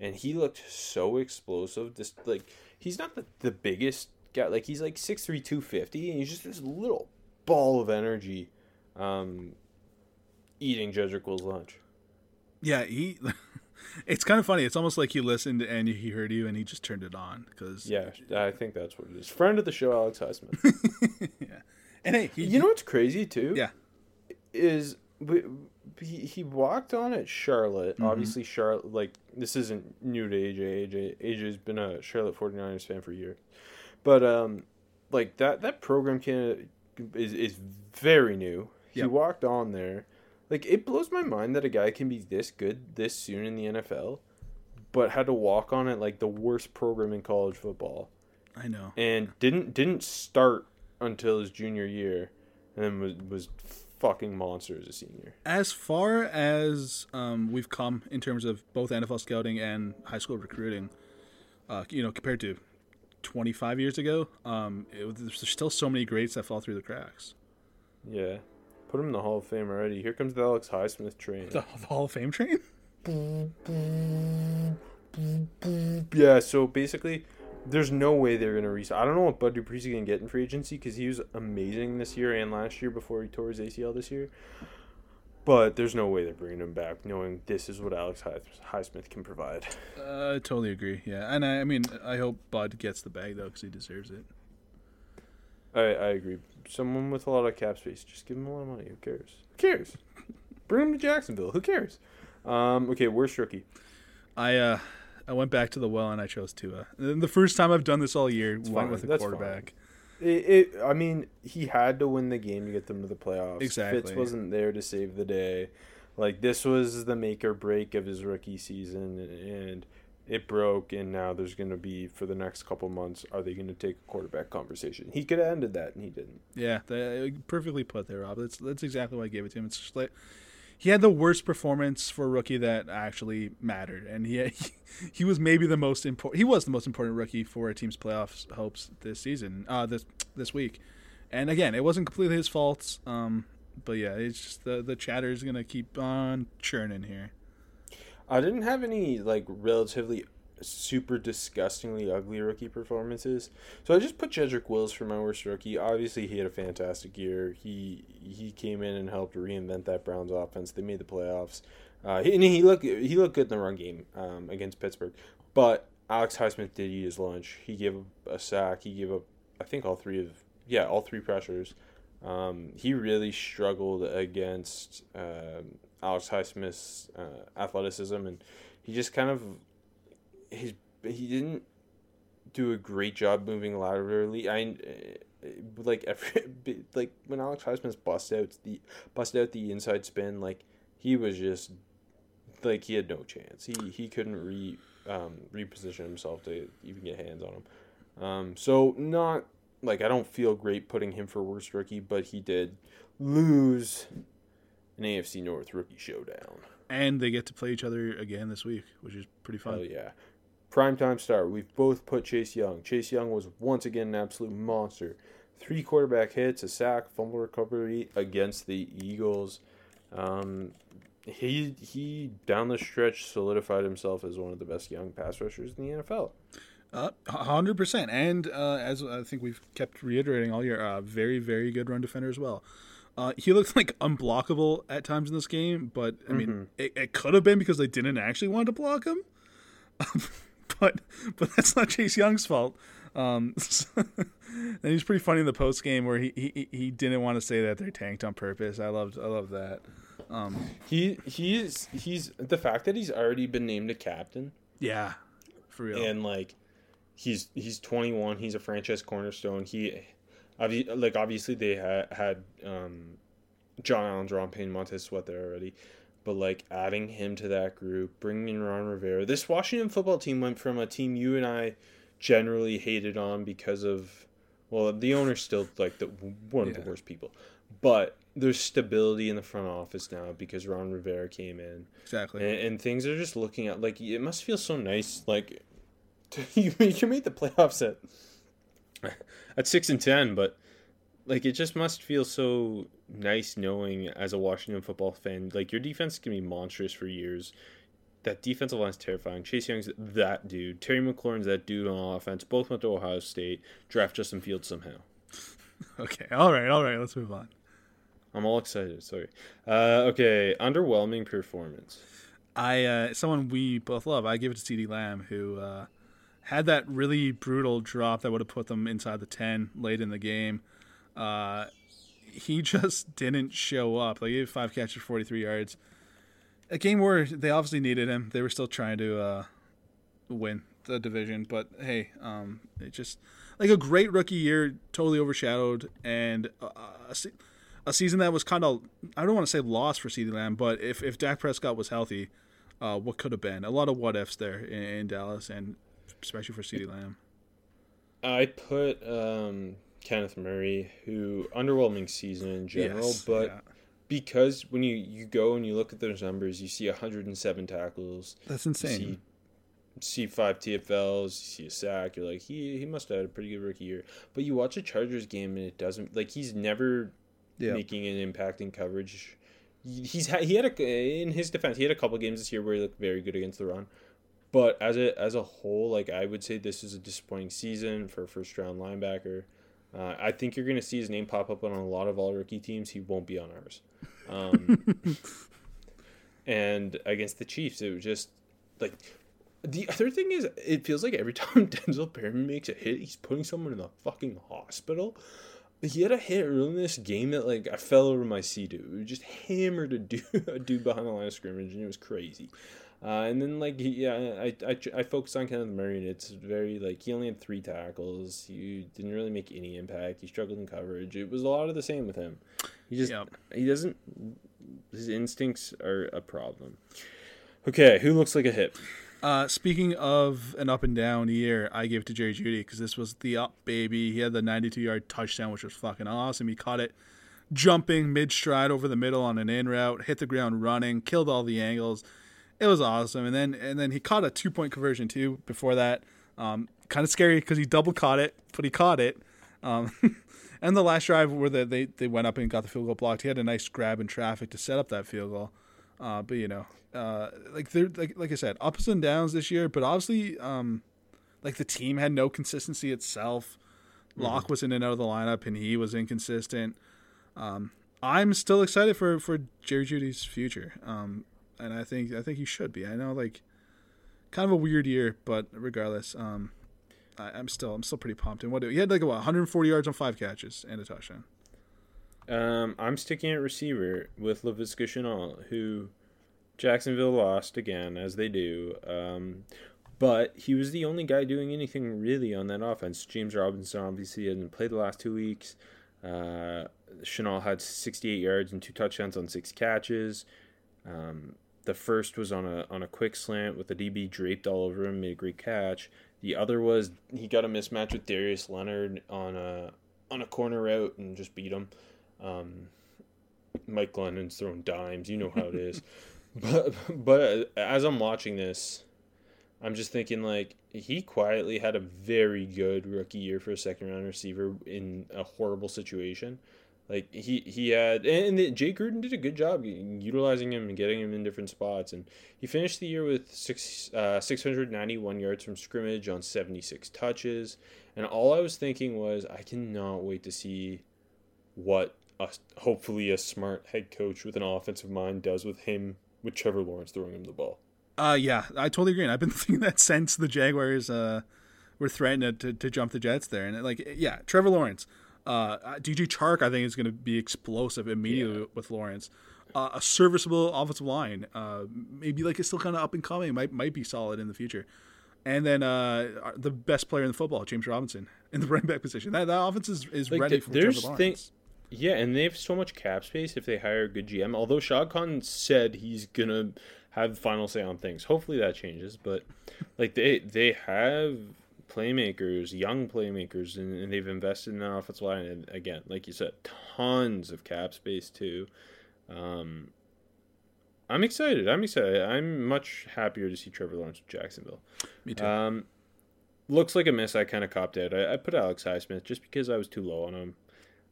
and he looked so explosive. Just like he's not the, the biggest guy. Like he's like 6'3", 250, and he's just this little ball of energy, um, eating Wills' lunch. Yeah, he. it's kind of funny. It's almost like he listened and he heard you and he just turned it on because Yeah, I think that's what it is. Friend of the show, Alex Highsmith. Yeah, and hey, he, you know what's crazy too? yeah, is he he walked on at Charlotte. Mm-hmm. Obviously, Charlotte like this isn't new to AJ. AJ AJ's been a Charlotte 49ers fan for years, but um, like that that program can is is very new. He Yep. walked on there. Like it blows my mind that a guy can be this good this soon in the NFL, but had to walk on at like the worst program in college football I know. and didn't didn't start until his junior year, and then was was fucking monster as a senior. As far as um, we've come in terms of both NFL scouting and high school recruiting, uh, you know, compared to 25 years ago, um, it, there's still so many greats that fall through the cracks. Yeah, put him in the Hall of Fame already. Here comes the Alex Highsmith train. The, the Hall of Fame train? Yeah, so basically, there's no way they're gonna re. I don't know what Bud Dupree's gonna get in free agency because he was amazing this year and last year before he tore his ACL this year. But there's no way they're bringing him back, knowing this is what Alex High- Highsmith can provide. Uh, I totally agree. Yeah, and I, I mean, I hope Bud gets the bag though because he deserves it. I I agree. Someone with a lot of cap space, just give him a lot of money. Who cares? Who cares? Bring him to Jacksonville. Who cares? Um. Okay, worst rookie. I uh, I went back to the well and I chose Tua. And The first time I've done this all year, went fine. with a That's quarterback. It, it. I mean, he had to win the game to get them to the playoffs. Exactly. Fitz wasn't there to save the day. Like this was the make or break of his rookie season, and it broke. And now there's going to be for the next couple months. Are they going to take a quarterback conversation? He could have ended that, and he didn't. Yeah, the, uh, perfectly put there, Rob. That's that's exactly why I gave it to him. It's just like he had the worst performance for a rookie that actually mattered, and he he, he was maybe the most important. He was the most important rookie for a team's playoffs hopes this season, uh, this this week. And again, it wasn't completely his fault. Um, but yeah, it's just the the chatter is gonna keep on churning here. I didn't have any like relatively super disgustingly ugly rookie performances. So I just put Jedrick Wills for my worst rookie. Obviously, he had a fantastic year. He he came in and helped reinvent that Browns offense. They made the playoffs. Uh, he, and he looked he looked good in the run game um, against Pittsburgh. But Alex Highsmith did eat his lunch. He gave up a sack. He gave up I think all three of yeah all three pressures. Um, he really struggled against um Alex Highsmith's uh, athleticism, and he just kind of his he didn't do a great job moving laterally. I like every like when Alex Highsmith bust out the bust out the inside spin, like he was just like he had no chance. He he couldn't re um, reposition himself to even get hands on him. Um, so not like I don't feel great putting him for worst rookie, but he did lose an AFC North rookie showdown. And they get to play each other again this week, which is pretty fun. Oh yeah. Primetime star. We've both put Chase Young. Chase Young was once again an absolute monster. Three quarterback hits, a sack, fumble recovery against the Eagles. Um, he he down the stretch solidified himself as one of the best young pass rushers in the NFL. Uh, hundred percent, and uh, as I think we've kept reiterating all year, uh, very, very good run defender as well. Uh, he looked like unblockable at times in this game, but I mean, it, it could have been because they didn't actually want to block him. but but that's not Chase Young's fault. Um, and he's pretty funny in the post game where he, he he didn't want to say that they tanked on purpose. I loved I love that. Um, He he's he's the fact that he's already been named a captain yeah, for real. and like he's he's 21 he's a franchise cornerstone he obvi- like obviously they had had um john allen Ron Payne, montez sweat there already but like adding him to that group bringing in ron rivera this washington football team went from a team you and i generally hated on because of well the owner's still like the one of Yeah. the worst people but there's stability in the front office now because ron rivera came in exactly. and, and things are just looking at like it must feel so nice like to, you you made the playoffs at at six and ten but like it just must feel so nice knowing as a Washington football fan like your defense can be monstrous for years that defensive line is terrifying Chase Young's that dude Terry McLaurin's that dude on offense both went to Ohio State draft Justin Fields somehow okay, all right, all right. Let's move on. I'm all excited sorry uh, okay underwhelming performance I uh, someone we both love. I give it to CeeDee Lamb, who uh, had that really brutal drop that would have put them inside the ten late in the game. Uh, he just didn't show up. Like he had five catches, forty three yards. A game where they obviously needed him. They were still trying to uh, win the division, but hey, um, it just like a great rookie year, totally overshadowed, and uh, a, se- a season that was kind of I don't want to say lost for CeeDee Lamb, but if if Dak Prescott was healthy, uh, what could have been? A lot of what ifs there in, in Dallas, and especially for CeeDee Lamb. I put um, Kenneth Murray, who underwhelming season in general, Yes, but yeah. because when you, you go and you look at those numbers, you see 107 tackles, That's you insane. see see five TFLs, you see a sack. You're like, he he must have had a pretty good rookie year. But you watch a Chargers game and it doesn't like he's never Yeah. making an impact in coverage. He- He's had, he had a in his defense he had a couple games this year where he looked very good against the run, but as a as a whole, like I would say this is a disappointing season for a first round linebacker. Uh, I think you're going to see his name pop up on a lot of all rookie teams. He won't be on ours. Um, and against the Chiefs, it was just like the other thing is, it feels like every time Denzel Perryman makes a hit, he's putting someone in the fucking hospital. He had a hit early in this game that like I fell over my seat. It just hammered a dude, a dude behind the line of scrimmage, and it was crazy. Uh, and then like he, yeah, I, I I focused on Kenneth Murray, and it's very like he only had three tackles. He didn't really make any impact. He struggled in coverage. It was a lot of the same with him. He just Yep. he doesn't. His instincts are a problem. Okay, who looks like a hip? Uh, speaking of an up and down year, I give it to Jerry Jeudy because this was the up baby. He had the 92 yard touchdown, which was fucking awesome. He caught it jumping mid stride over the middle on an in route, hit the ground running, killed all the angles. It was awesome. And then and then he caught a two point conversion too. Before that, um, kind of scary because he double caught it, but he caught it. Um, and the last drive where the, they they went up and got the field goal blocked, he had a nice grab in traffic to set up that field goal. Uh, but you know, uh, like they're like like I said, ups and downs this year. But obviously, um, like the team had no consistency itself. Lock was in and out of the lineup, and he was inconsistent. Um, I'm still excited for for Jerry Jeudy's future, um, and I think I think he should be. I know like kind of a weird year, but regardless, um, I, I'm still I'm still pretty pumped. And what he had like what 140 yards on five catches and a touchdown. Um, I'm sticking at receiver with Laviska Shenault, who Jacksonville lost again, as they do. Um, but he was the only guy doing anything really on that offense. James Robinson obviously hadn't played the last two weeks. Uh, Shenault had 68 yards and two touchdowns on six catches. Um, the first was on a on a quick slant with the DB draped all over him, made a great catch. The other was he got a mismatch with Darius Leonard on a on a corner route and just beat him. Um, Mike Glennon's throwing dimes, you know how it is. but but as I'm watching this, I'm just thinking like he quietly had a very good rookie year for a second round receiver in a horrible situation. Like he he had and Jay Gruden did a good job utilizing him and getting him in different spots and he finished the year with six uh, 691 yards from scrimmage on 76 touches and all I was thinking was I cannot wait to see what a, hopefully a smart head coach with an offensive mind does with him with Trevor Lawrence throwing him the ball. Uh, yeah, I totally agree. And I've been thinking that since the Jaguars uh, were threatening to, to jump the Jets there. And like, yeah, Trevor Lawrence, uh, DJ Chark, I think is going to be explosive immediately with Lawrence. Uh, a serviceable offensive line, uh, maybe like it's still kind of up and coming, might might be solid in the future. And then uh, the best player in the football, James Robinson, in the running back position. That, that offense is, is Like, ready for there's Trevor thing- Yeah, and they have so much cap space if they hire a good GM. Although Shad Khan said he's gonna have the final say on things. Hopefully that changes. But like they they have playmakers, young playmakers, and, and they've invested in that offensive line. And again, like you said, tons of cap space too. Um, I'm excited. I'm excited. I'm much happier to see Trevor Lawrence with Jacksonville. Me too. Um, looks like a miss. I kind of copped out. I, I put Alex Highsmith just because I was too low on him.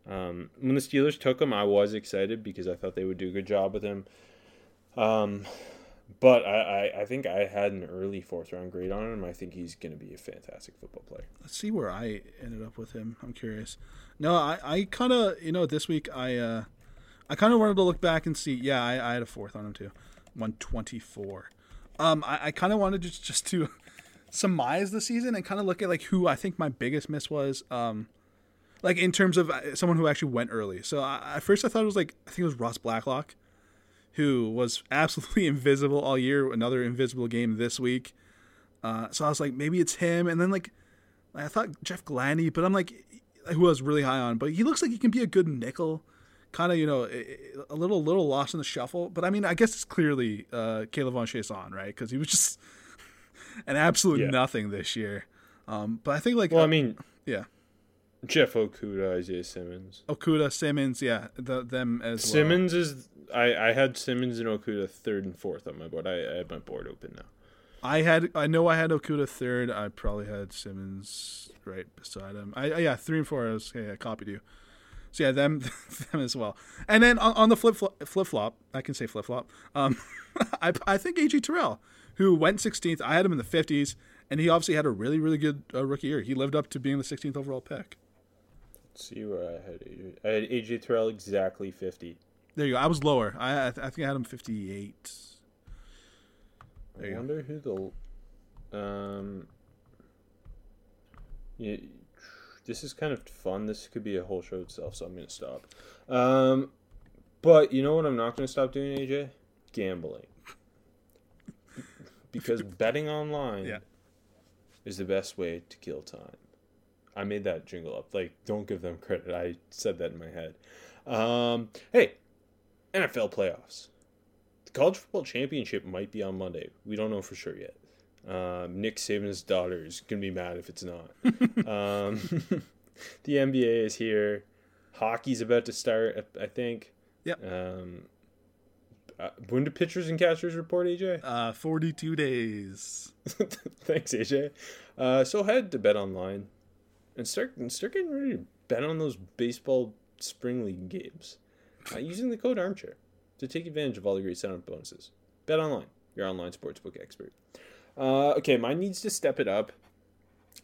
Um, when the Steelers took him, I was excited because I thought they would do a good job with him. Um, but I, I, I think I had an early fourth round grade on him. I think he's going to be a fantastic football player. Let's see where I ended up with him. I'm curious. No, I, I kind of, you know, this week I, uh, I kind of wanted to look back and see. Yeah, I, I had a fourth on him too, 124. Um, I, I kind of wanted just just to surmise the season and kind of look at like who I think my biggest miss was. Um, like in terms of uh, someone who actually went early. So I, at first I thought it was like I think it was Ross Blacklock, who was absolutely invisible all year. Another invisible game this week. Uh, so I was like, maybe it's him. And then like, I thought Jeff Gladney, but I'm like, who I was really high on. But he looks like he can be a good nickel, kind of you know a little little lost in the shuffle. But I mean, I guess it's clearly uh, K'Lavon Chaisson, right? Because he was just an absolute Yeah. nothing this year. Um, but I think like Well, I uh, mean, yeah, Jeff Okudah, Isaiah Simmons. Okudah, Simmons, yeah, the, them as well. Simmons is. I, I had Simmons and Okudah third and fourth on my board. I, I have my board open now. I had I know I had Okudah third. I probably had Simmons right beside him. I I- yeah three and four. I was yeah, I copied you. So yeah, them them as well. And then on, on the flip flip flop, I can say flip flop. Um, I I think AJ Terrell, who went 16th. I had him in the 50s, and he obviously had a really really good uh, rookie year. He lived up to being the 16th overall pick. See where I had AJ. I had AJ Terrell exactly 50. There you go. I was lower. I I, th- I think I had him 58. There I go. wonder who the um yeah, this is kind of fun. This could be a whole show itself, so I'm gonna stop. Um but you know what I'm not gonna stop doing, AJ? Gambling. Because betting online Yeah. is the best way to kill time. I made that jingle up. Like, don't give them credit. I said that in my head. Um, hey, NFL playoffs. The college football championship might be on Monday. We don't know for sure yet. Um, Nick Saban's daughter is gonna be mad if it's not. um, the NBA is here. Hockey's about to start. I think. Yep. Um, uh, when do pitchers and catchers report, AJ? Uh, 42 days. Thanks, AJ. Uh, so head to Bet Online and start and start getting ready to bet on those baseball spring league games uh, using the code Armchair to take advantage of all the great sign-up bonuses. Bet Online, your online sportsbook expert. Uh, okay, mine needs to step it up.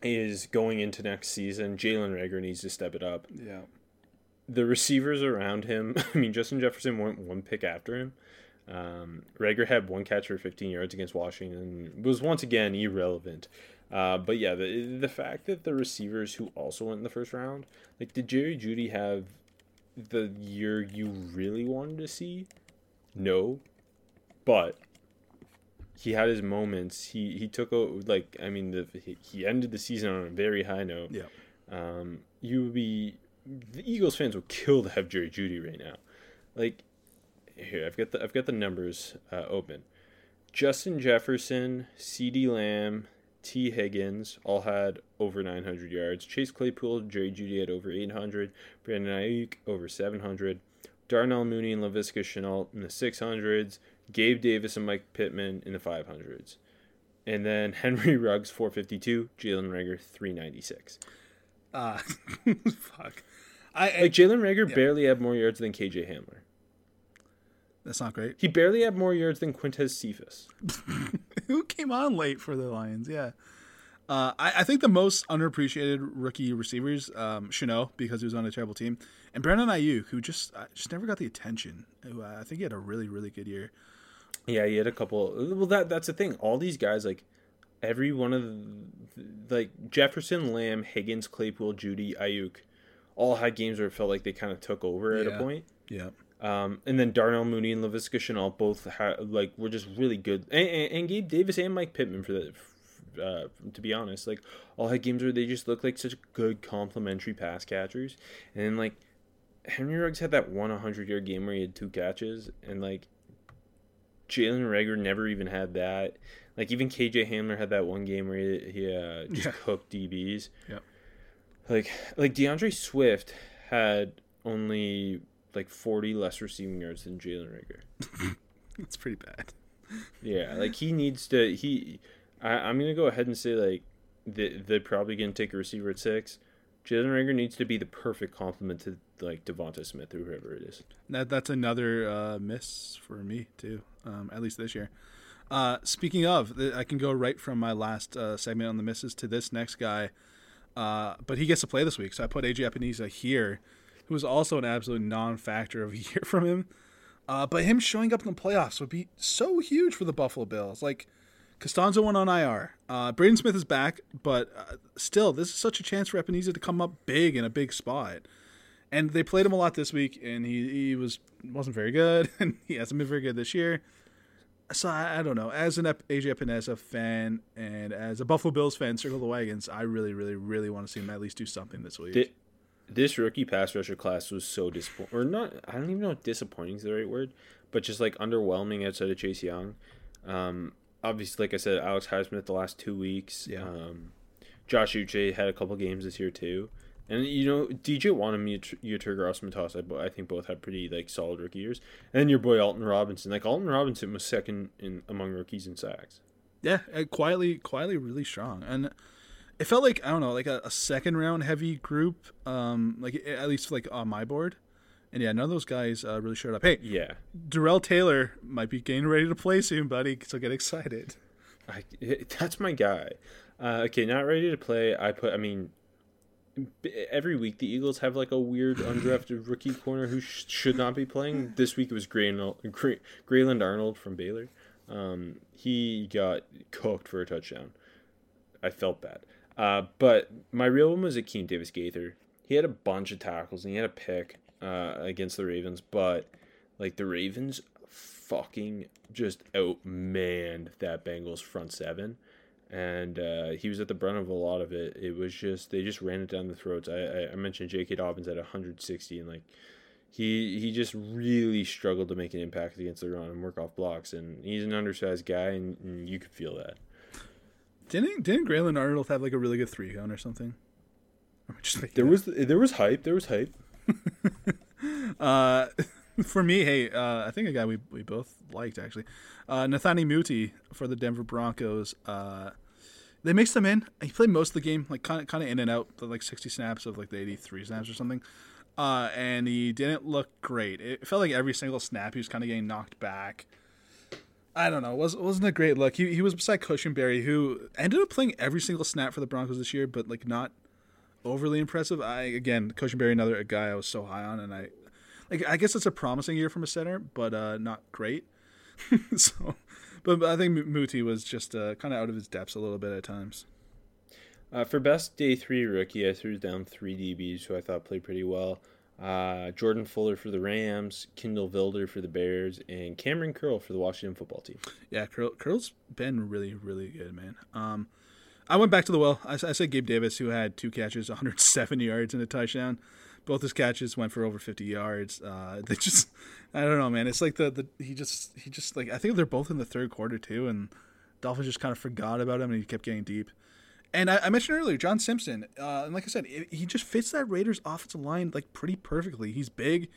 Is going into next season. Jalen Reagor needs to step it up. Yeah. The receivers around him. I mean, Justin Jefferson went one pick after him. Um, Reagor had one catch for 15 yards against Washington. Was once again irrelevant. Uh, but yeah, the the fact that the receivers who also went in the first round, like, did Jerry Jeudy have the year you really wanted to see? No, but he had his moments. He he took a like I mean the he- he ended the season on a very high note. Yeah. Um, you would be the Eagles fans would kill to have Jerry Jeudy right now. Like here, I've got the I've got the numbers uh, open. Justin Jefferson, CeeDee Lamb, Tee Higgins all had over 900 yards. Chase Claypool, Jerry Jeudy had over 800. Brandon Aiyuk over 700. Darnell Mooney and Laviska Shenault in the 600s. Gabe Davis and Mike Pittman in the 500s. And then Henry Ruggs 452, Jalen Reagor 396. Uh, fuck. I, I Like Jalen Reagor barely had more yards than KJ Hamler. That's not great. He barely had more yards than Quintez Cephus. Who came on late for the Lions? Yeah. Uh, I, I think the most underappreciated rookie receivers, um, Shenault, because he was on a terrible team, and Brandon Aiyuk, who just uh, just never got the attention. Who uh, I think he had a really really good year. Yeah, he had a couple. Well, that that's the thing. All these guys, like, every one of the, like Jefferson, Lamb, Higgins, Claypool, Jeudy, Aiyuk, all had games where it felt like they kind of took over at a point. Yeah. Um, and then Darnell Mooney and Laviska Shenault both like were just really good, and, and, and Gabe Davis and Mike Pittman for the. Uh, to be honest, like all had games where they just looked like such good complementary pass catchers, and then like Henry Ruggs had that one 100 yard game where he had two catches, and like Jalen Reagor never even had that. Like even KJ Hamler had that one game where he, he uh, just Yeah. cooked DBs. Yep. Like like D'Andre Swift had only like 40 less receiving yards than Jalen Reagor. It's pretty bad. Yeah, like he needs to. He, I, I'm gonna go ahead and say like they, they're probably gonna take a receiver at six. Jalen Reagor needs to be the perfect complement to like Devonta Smith or whoever it is. That that's another uh, miss for me too. Um, at least this year. Uh, speaking of, th- I can go right from my last uh, segment on the misses to this next guy. Uh, but he gets to play this week, so I put AJ Epenesa here, who was also an absolute non-factor of a year from him. Uh, but him showing up in the playoffs would be so huge for the Buffalo Bills. Like Castonzo went on IR. Uh, Braden Smith is back, but uh, still, this is such a chance for Epenesa to come up big in a big spot and they played him a lot this week, and he, he was wasn't very good, and he hasn't been very good this year. So I, I don't know. As an AJ Epenesa fan and as a Buffalo Bills fan, circle the wagons. I really, really, really want to see him at least do something this week. Thi- this rookie pass rusher class was so disappointing, or not. I don't even know if disappointing is the right word, but just like underwhelming outside of Chase Young. Um, obviously, like I said, Alex Highsmith the last two weeks. Yeah. Um, Josh Uche had a couple games this year too, and you know DJ Wonnum, Yetur Gross-Matos, I, I think both had pretty like solid rookie years. And your boy Alton Robinson, like Alton Robinson was second in among rookies in sacks. Yeah, uh, quietly, quietly, really strong, and it felt like I don't know, like a, a second round heavy group. Um, like at least like on my board. And yeah, none of those guys uh, really showed up. Hey, Yeah, Darrell Taylor might be getting ready to play soon, buddy. So get excited. I, that's my guy. Uh, okay, not ready to play. I put. I mean, every week the Eagles have like a weird undrafted rookie corner who sh- should not be playing. This week it was Grayland, Gray, Grayland Arnold from Baylor. Um, he got cooked for a touchdown. I felt bad. Uh, but my real one was Akeem Davis Gaither. He had a bunch of tackles and he had a pick uh, against the Ravens, but like the Ravens fucking just outmanned that Bengals front seven. And uh, he was at the brunt of a lot of it. It was just they just ran it down the throats. I, I, mentioned J.K. Dobbins at 160, and like he he just really struggled to make an impact against the run and work off blocks. And he's an undersized guy, and, and you could feel that. Didn't didn't Grayland Arnold have like a really good three gun or something? Making There was there was hype. There was hype. Uh, for me, hey, uh, I think a guy we, we both liked actually, uh, Netane Muti for the Denver Broncos. Uh, they mixed him in. He played most of the game, like kind of kind of in and out, like sixty snaps of like the eighty three snaps or something. Uh, and he didn't look great. It felt like every single snap he was kind of getting knocked back. I don't know. Was wasn't a great look. He he was beside Cushenberry, who ended up playing every single snap for the Broncos this year, but like not overly impressive. I again, Cushenberry, another guy I was so high on, and I like I guess it's a promising year from a center, but uh, not great. so, but I think Muti was just uh, kind of out of his depths a little bit at times. Uh, for best day three rookie, I threw down three DBs who I thought played pretty well. Uh, Jordan Fuller for the Rams, Kindle Vildor for the Bears, and Kamren Curl for the Washington football team. Yeah, Curl, Curl's been really, really good, man. Um, I went back to the well. I, I said Gabe Davis, who had two catches, 170 yards and a touchdown. Both his catches went for over 50 yards. Uh, they just, I don't know, man. It's like the, the he just he just like I think they're both in the third quarter too, and Dolphins just kind of forgot about him, and he kept getting deep. And I, I mentioned earlier, John Simpson, uh, and like I said, it, he just fits that Raiders offensive line like pretty perfectly. He's big,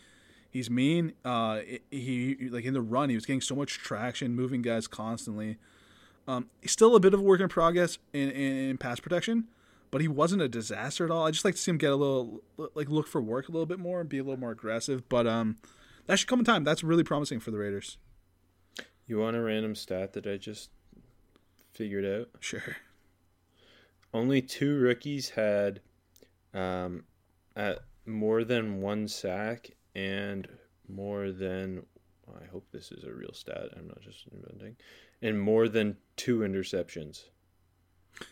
he's mean. Uh, he like in the run, he was getting so much traction, moving guys constantly. Um, he's still a bit of a work in progress in, in, in pass protection, but he wasn't a disaster at all. I just like to see him get a little like look for work a little bit more and be a little more aggressive. But um, that should come in time. That's really promising for the Raiders. You want a random stat that I just figured out? Sure. Only two rookies had um, at more than one sack and more than. I hope this is a real stat. I'm not just inventing. And more than two interceptions.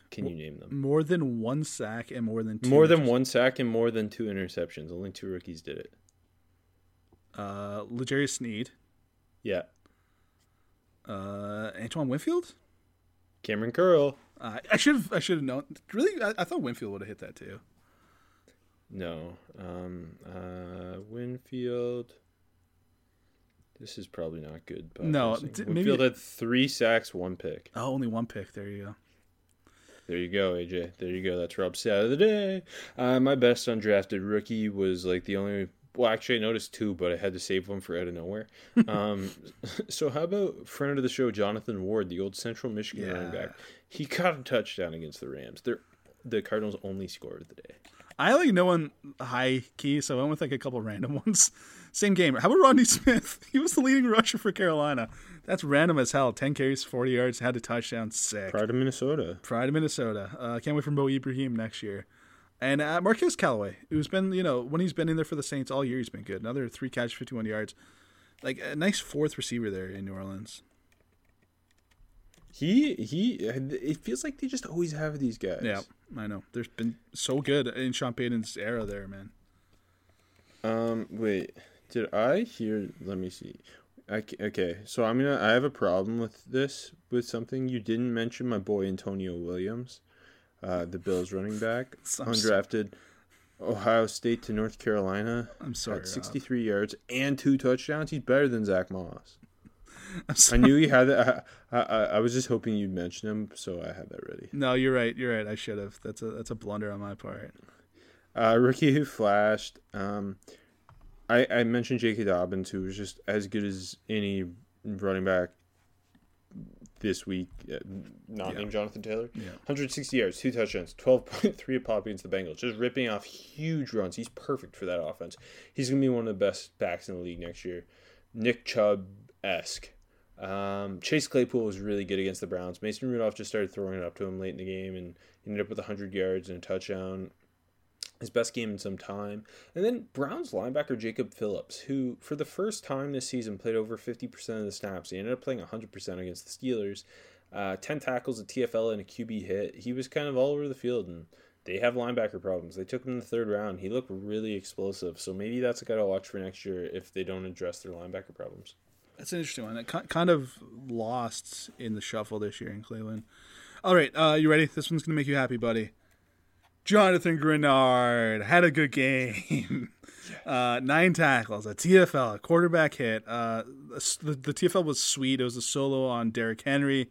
Can you name them? More than one sack and more than two More than one sack and more than two interceptions. Only two rookies did it. Uh, L'Jarius Sneed, Yeah. uh, Antoine Winfield. Kamren Curl. Uh, I should have. I should have known. Really, I, I thought Winfield would have hit that too. No. Um, uh, Winfield. This is probably not good. No, d- maybe- Winfield had three sacks, one pick. Oh, only one pick. There you go. There you go, AJ. There you go. That's Rob's stat of the day. Uh, my best undrafted rookie was like the only. Well, actually, I noticed two, but I had to save one for out of nowhere. Um, so, how about friend of the show, Jonathan Ward, the old Central Michigan running back? He caught a touchdown against the Rams. They're the Cardinals' only score of the day. I like no one high key, so I went with like a couple random ones. Same game. How about Rodney Smith? He was the leading rusher for Carolina. That's random as hell. Ten carries, forty yards, had a touchdown. Sick. Pride of Minnesota. Pride of Minnesota. Uh, can't wait for Mo Ibrahim next year. And uh, Marquez Callaway, who's been, you know, when he's been in there for the Saints all year, he's been good. Another three catch, 51 yards. Like a nice fourth receiver there in New Orleans. He he. It feels like they just always have these guys. Yeah, I know. There's been so good in Sean Payton's era there, man. Um. Wait. Did I hear? Let me see. I, okay. So I'm gonna. I have a problem with this. With something you didn't mention. My boy Antonio Williams, uh, the Bills running back, undrafted, Ohio State to North Carolina. I'm sorry. Rob. 63 yards and two touchdowns. He's better than Zach Moss. I knew he had that. I, I, I was just hoping you'd mention him, so I had that ready. No, you're right. You're right. I should have. That's a that's a blunder on my part. Uh, rookie who flashed. Um, I I mentioned J.K. Dobbins, who was just as good as any running back this week. uh, Not Yeah. named Jonathan Taylor. Yeah. 160 yards, two touchdowns, 12.3 a pop against the Bengals. Just ripping off huge runs. He's perfect for that offense. He's gonna be one of the best backs in the league next year. Nick Chubb esque. Um, Chase Claypool was really good against the Browns. Mason Rudolph just started throwing it up to him late in the game and he ended up with 100 yards and a touchdown. His best game in some time. And then Browns linebacker Jacob Phillips, who for the first time this season played over 50% of the snaps. He ended up playing 100% against the Steelers. Uh, 10 tackles, a TFL, and a QB hit. He was kind of all over the field, and they have linebacker problems. They took him in the third round. He looked really explosive. So maybe that's a guy to watch for next year if they don't address their linebacker problems. That's an interesting one. Ki- kind of lost in the shuffle this year in Cleveland. All right, uh, you ready? This one's gonna make you happy, buddy. Jonathan Greenard had a good game. Uh, nine tackles, a TFL, a quarterback hit. Uh, the, the TFL was sweet. It was a solo on Derrick Henry.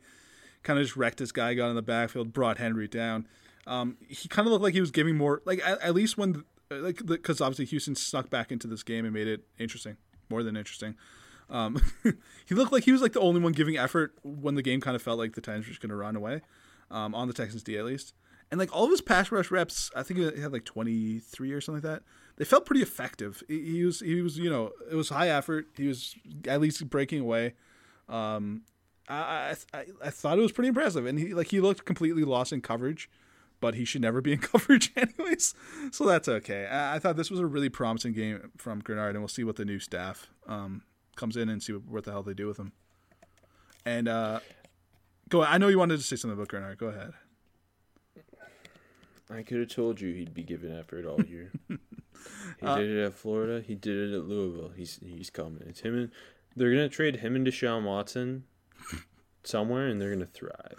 Kind of just wrecked this guy, got in the backfield, brought Henry down. Um, he kind of looked like he was giving more, like at, at least when, like, because obviously Houston snuck back into this game and made it interesting, more than interesting. Um, he looked like he was like the only one giving effort when the game kind of felt like the Titans were just going to run away, um, on the Texans D at least. And like all of his pass rush reps, I think he had like 23 or something like that. They felt pretty effective. He, was he was you know it was high effort. He was at least breaking away. Um, I, I I I thought it was pretty impressive, and he like he looked completely lost in coverage, but he should never be in coverage anyways. So that's okay. I, I thought this was a really promising game from Greenard, and we'll see what the new staff um, comes in and see what, what the hell they do with him. And uh, go. I know you wanted to say something about Greenard. Go ahead. I could have told you he'd be giving effort all year. he did it at Florida. He did it at Louisville. He's he's coming. It's him and they're gonna trade him and Deshaun Watson somewhere, and they're gonna thrive.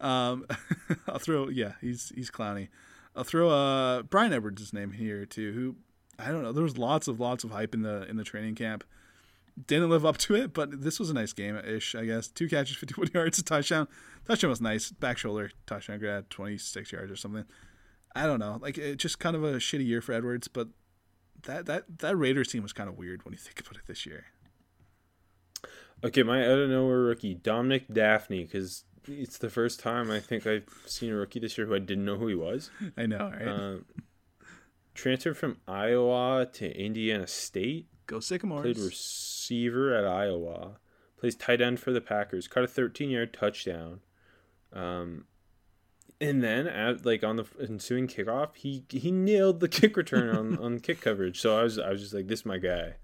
Um, I'll throw yeah, he's he's clowny. I'll throw uh Bryan Edwards' name here too. Who I don't know. There was lots of lots of hype in the in the training camp. Didn't live up to it, but this was a nice game ish. I guess two catches, fifty one yards, a touchdown. Touchdown was nice. Back shoulder touchdown. Twenty six yards or something. I don't know. Like it just kind of a shitty year for Edwards, but that that that Raiders team was kind of weird when you think about it this year. Okay, my out of nowhere rookie Dominique Dafney, because it's the first time I think I've seen a rookie this year who I didn't know who he was. I know, right? Um, transferred from Iowa to Indiana State. Go Sycamores. Played receiver at Iowa. Plays tight end for the Packers. Caught a 13 yard touchdown. Um, and then at like on the ensuing kickoff, he he nailed the kick return on, on kick coverage. So I was I was just like, this is my guy.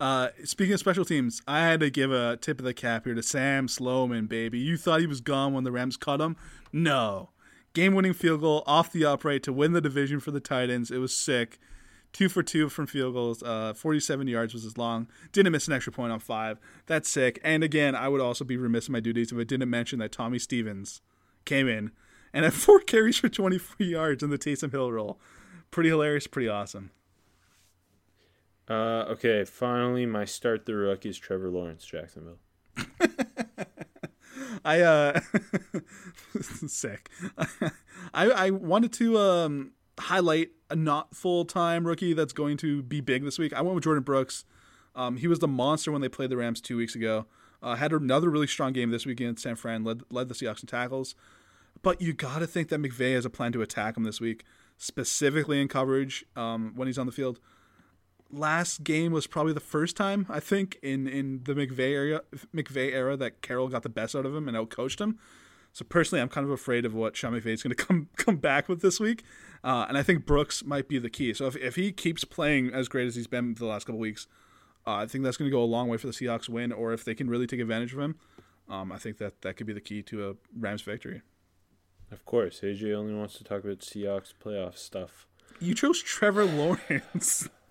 Uh, speaking of special teams, I had to give a tip of the cap here to Sam Sloman, baby. You thought he was gone when the Rams cut him? No. game-winning field goal off the upright to win the division for the Titans. It was sick. Two for two from field goals. Uh, 47 yards was as long. Didn't miss an extra point on five. That's sick. And again, I would also be remiss in my duties if I didn't mention that Tommy Stevens came in and had four carries for 23 yards in the Taysom Hill role. Pretty hilarious. Pretty awesome. Uh, okay, finally, my start the rookie is Trevor Lawrence, Jacksonville. I uh sick. I I wanted to um highlight a not full time rookie that's going to be big this week. I went with Jordan Brooks. Um, he was the monster when they played the Rams two weeks ago. Uh, had another really strong game this week against San Fran. Led led the Seahawks in tackles. But you got to think that McVay has a plan to attack him this week, specifically in coverage um, when he's on the field last game was probably the first time I think in in the McVay era McVay era that Carroll got the best out of him and outcoached him. So personally, I'm kind of afraid of what Sean McVay is going to come come back with this week, uh, and I think Brooks might be the key. So if if he keeps playing as great as he's been the last couple weeks, uh, I think that's going to go a long way for the Seahawks win. Or if they can really take advantage of him, um, I think that that could be the key to a Rams victory. Of course, AJ only wants to talk about Seahawks playoff stuff. You chose Trevor Lawrence.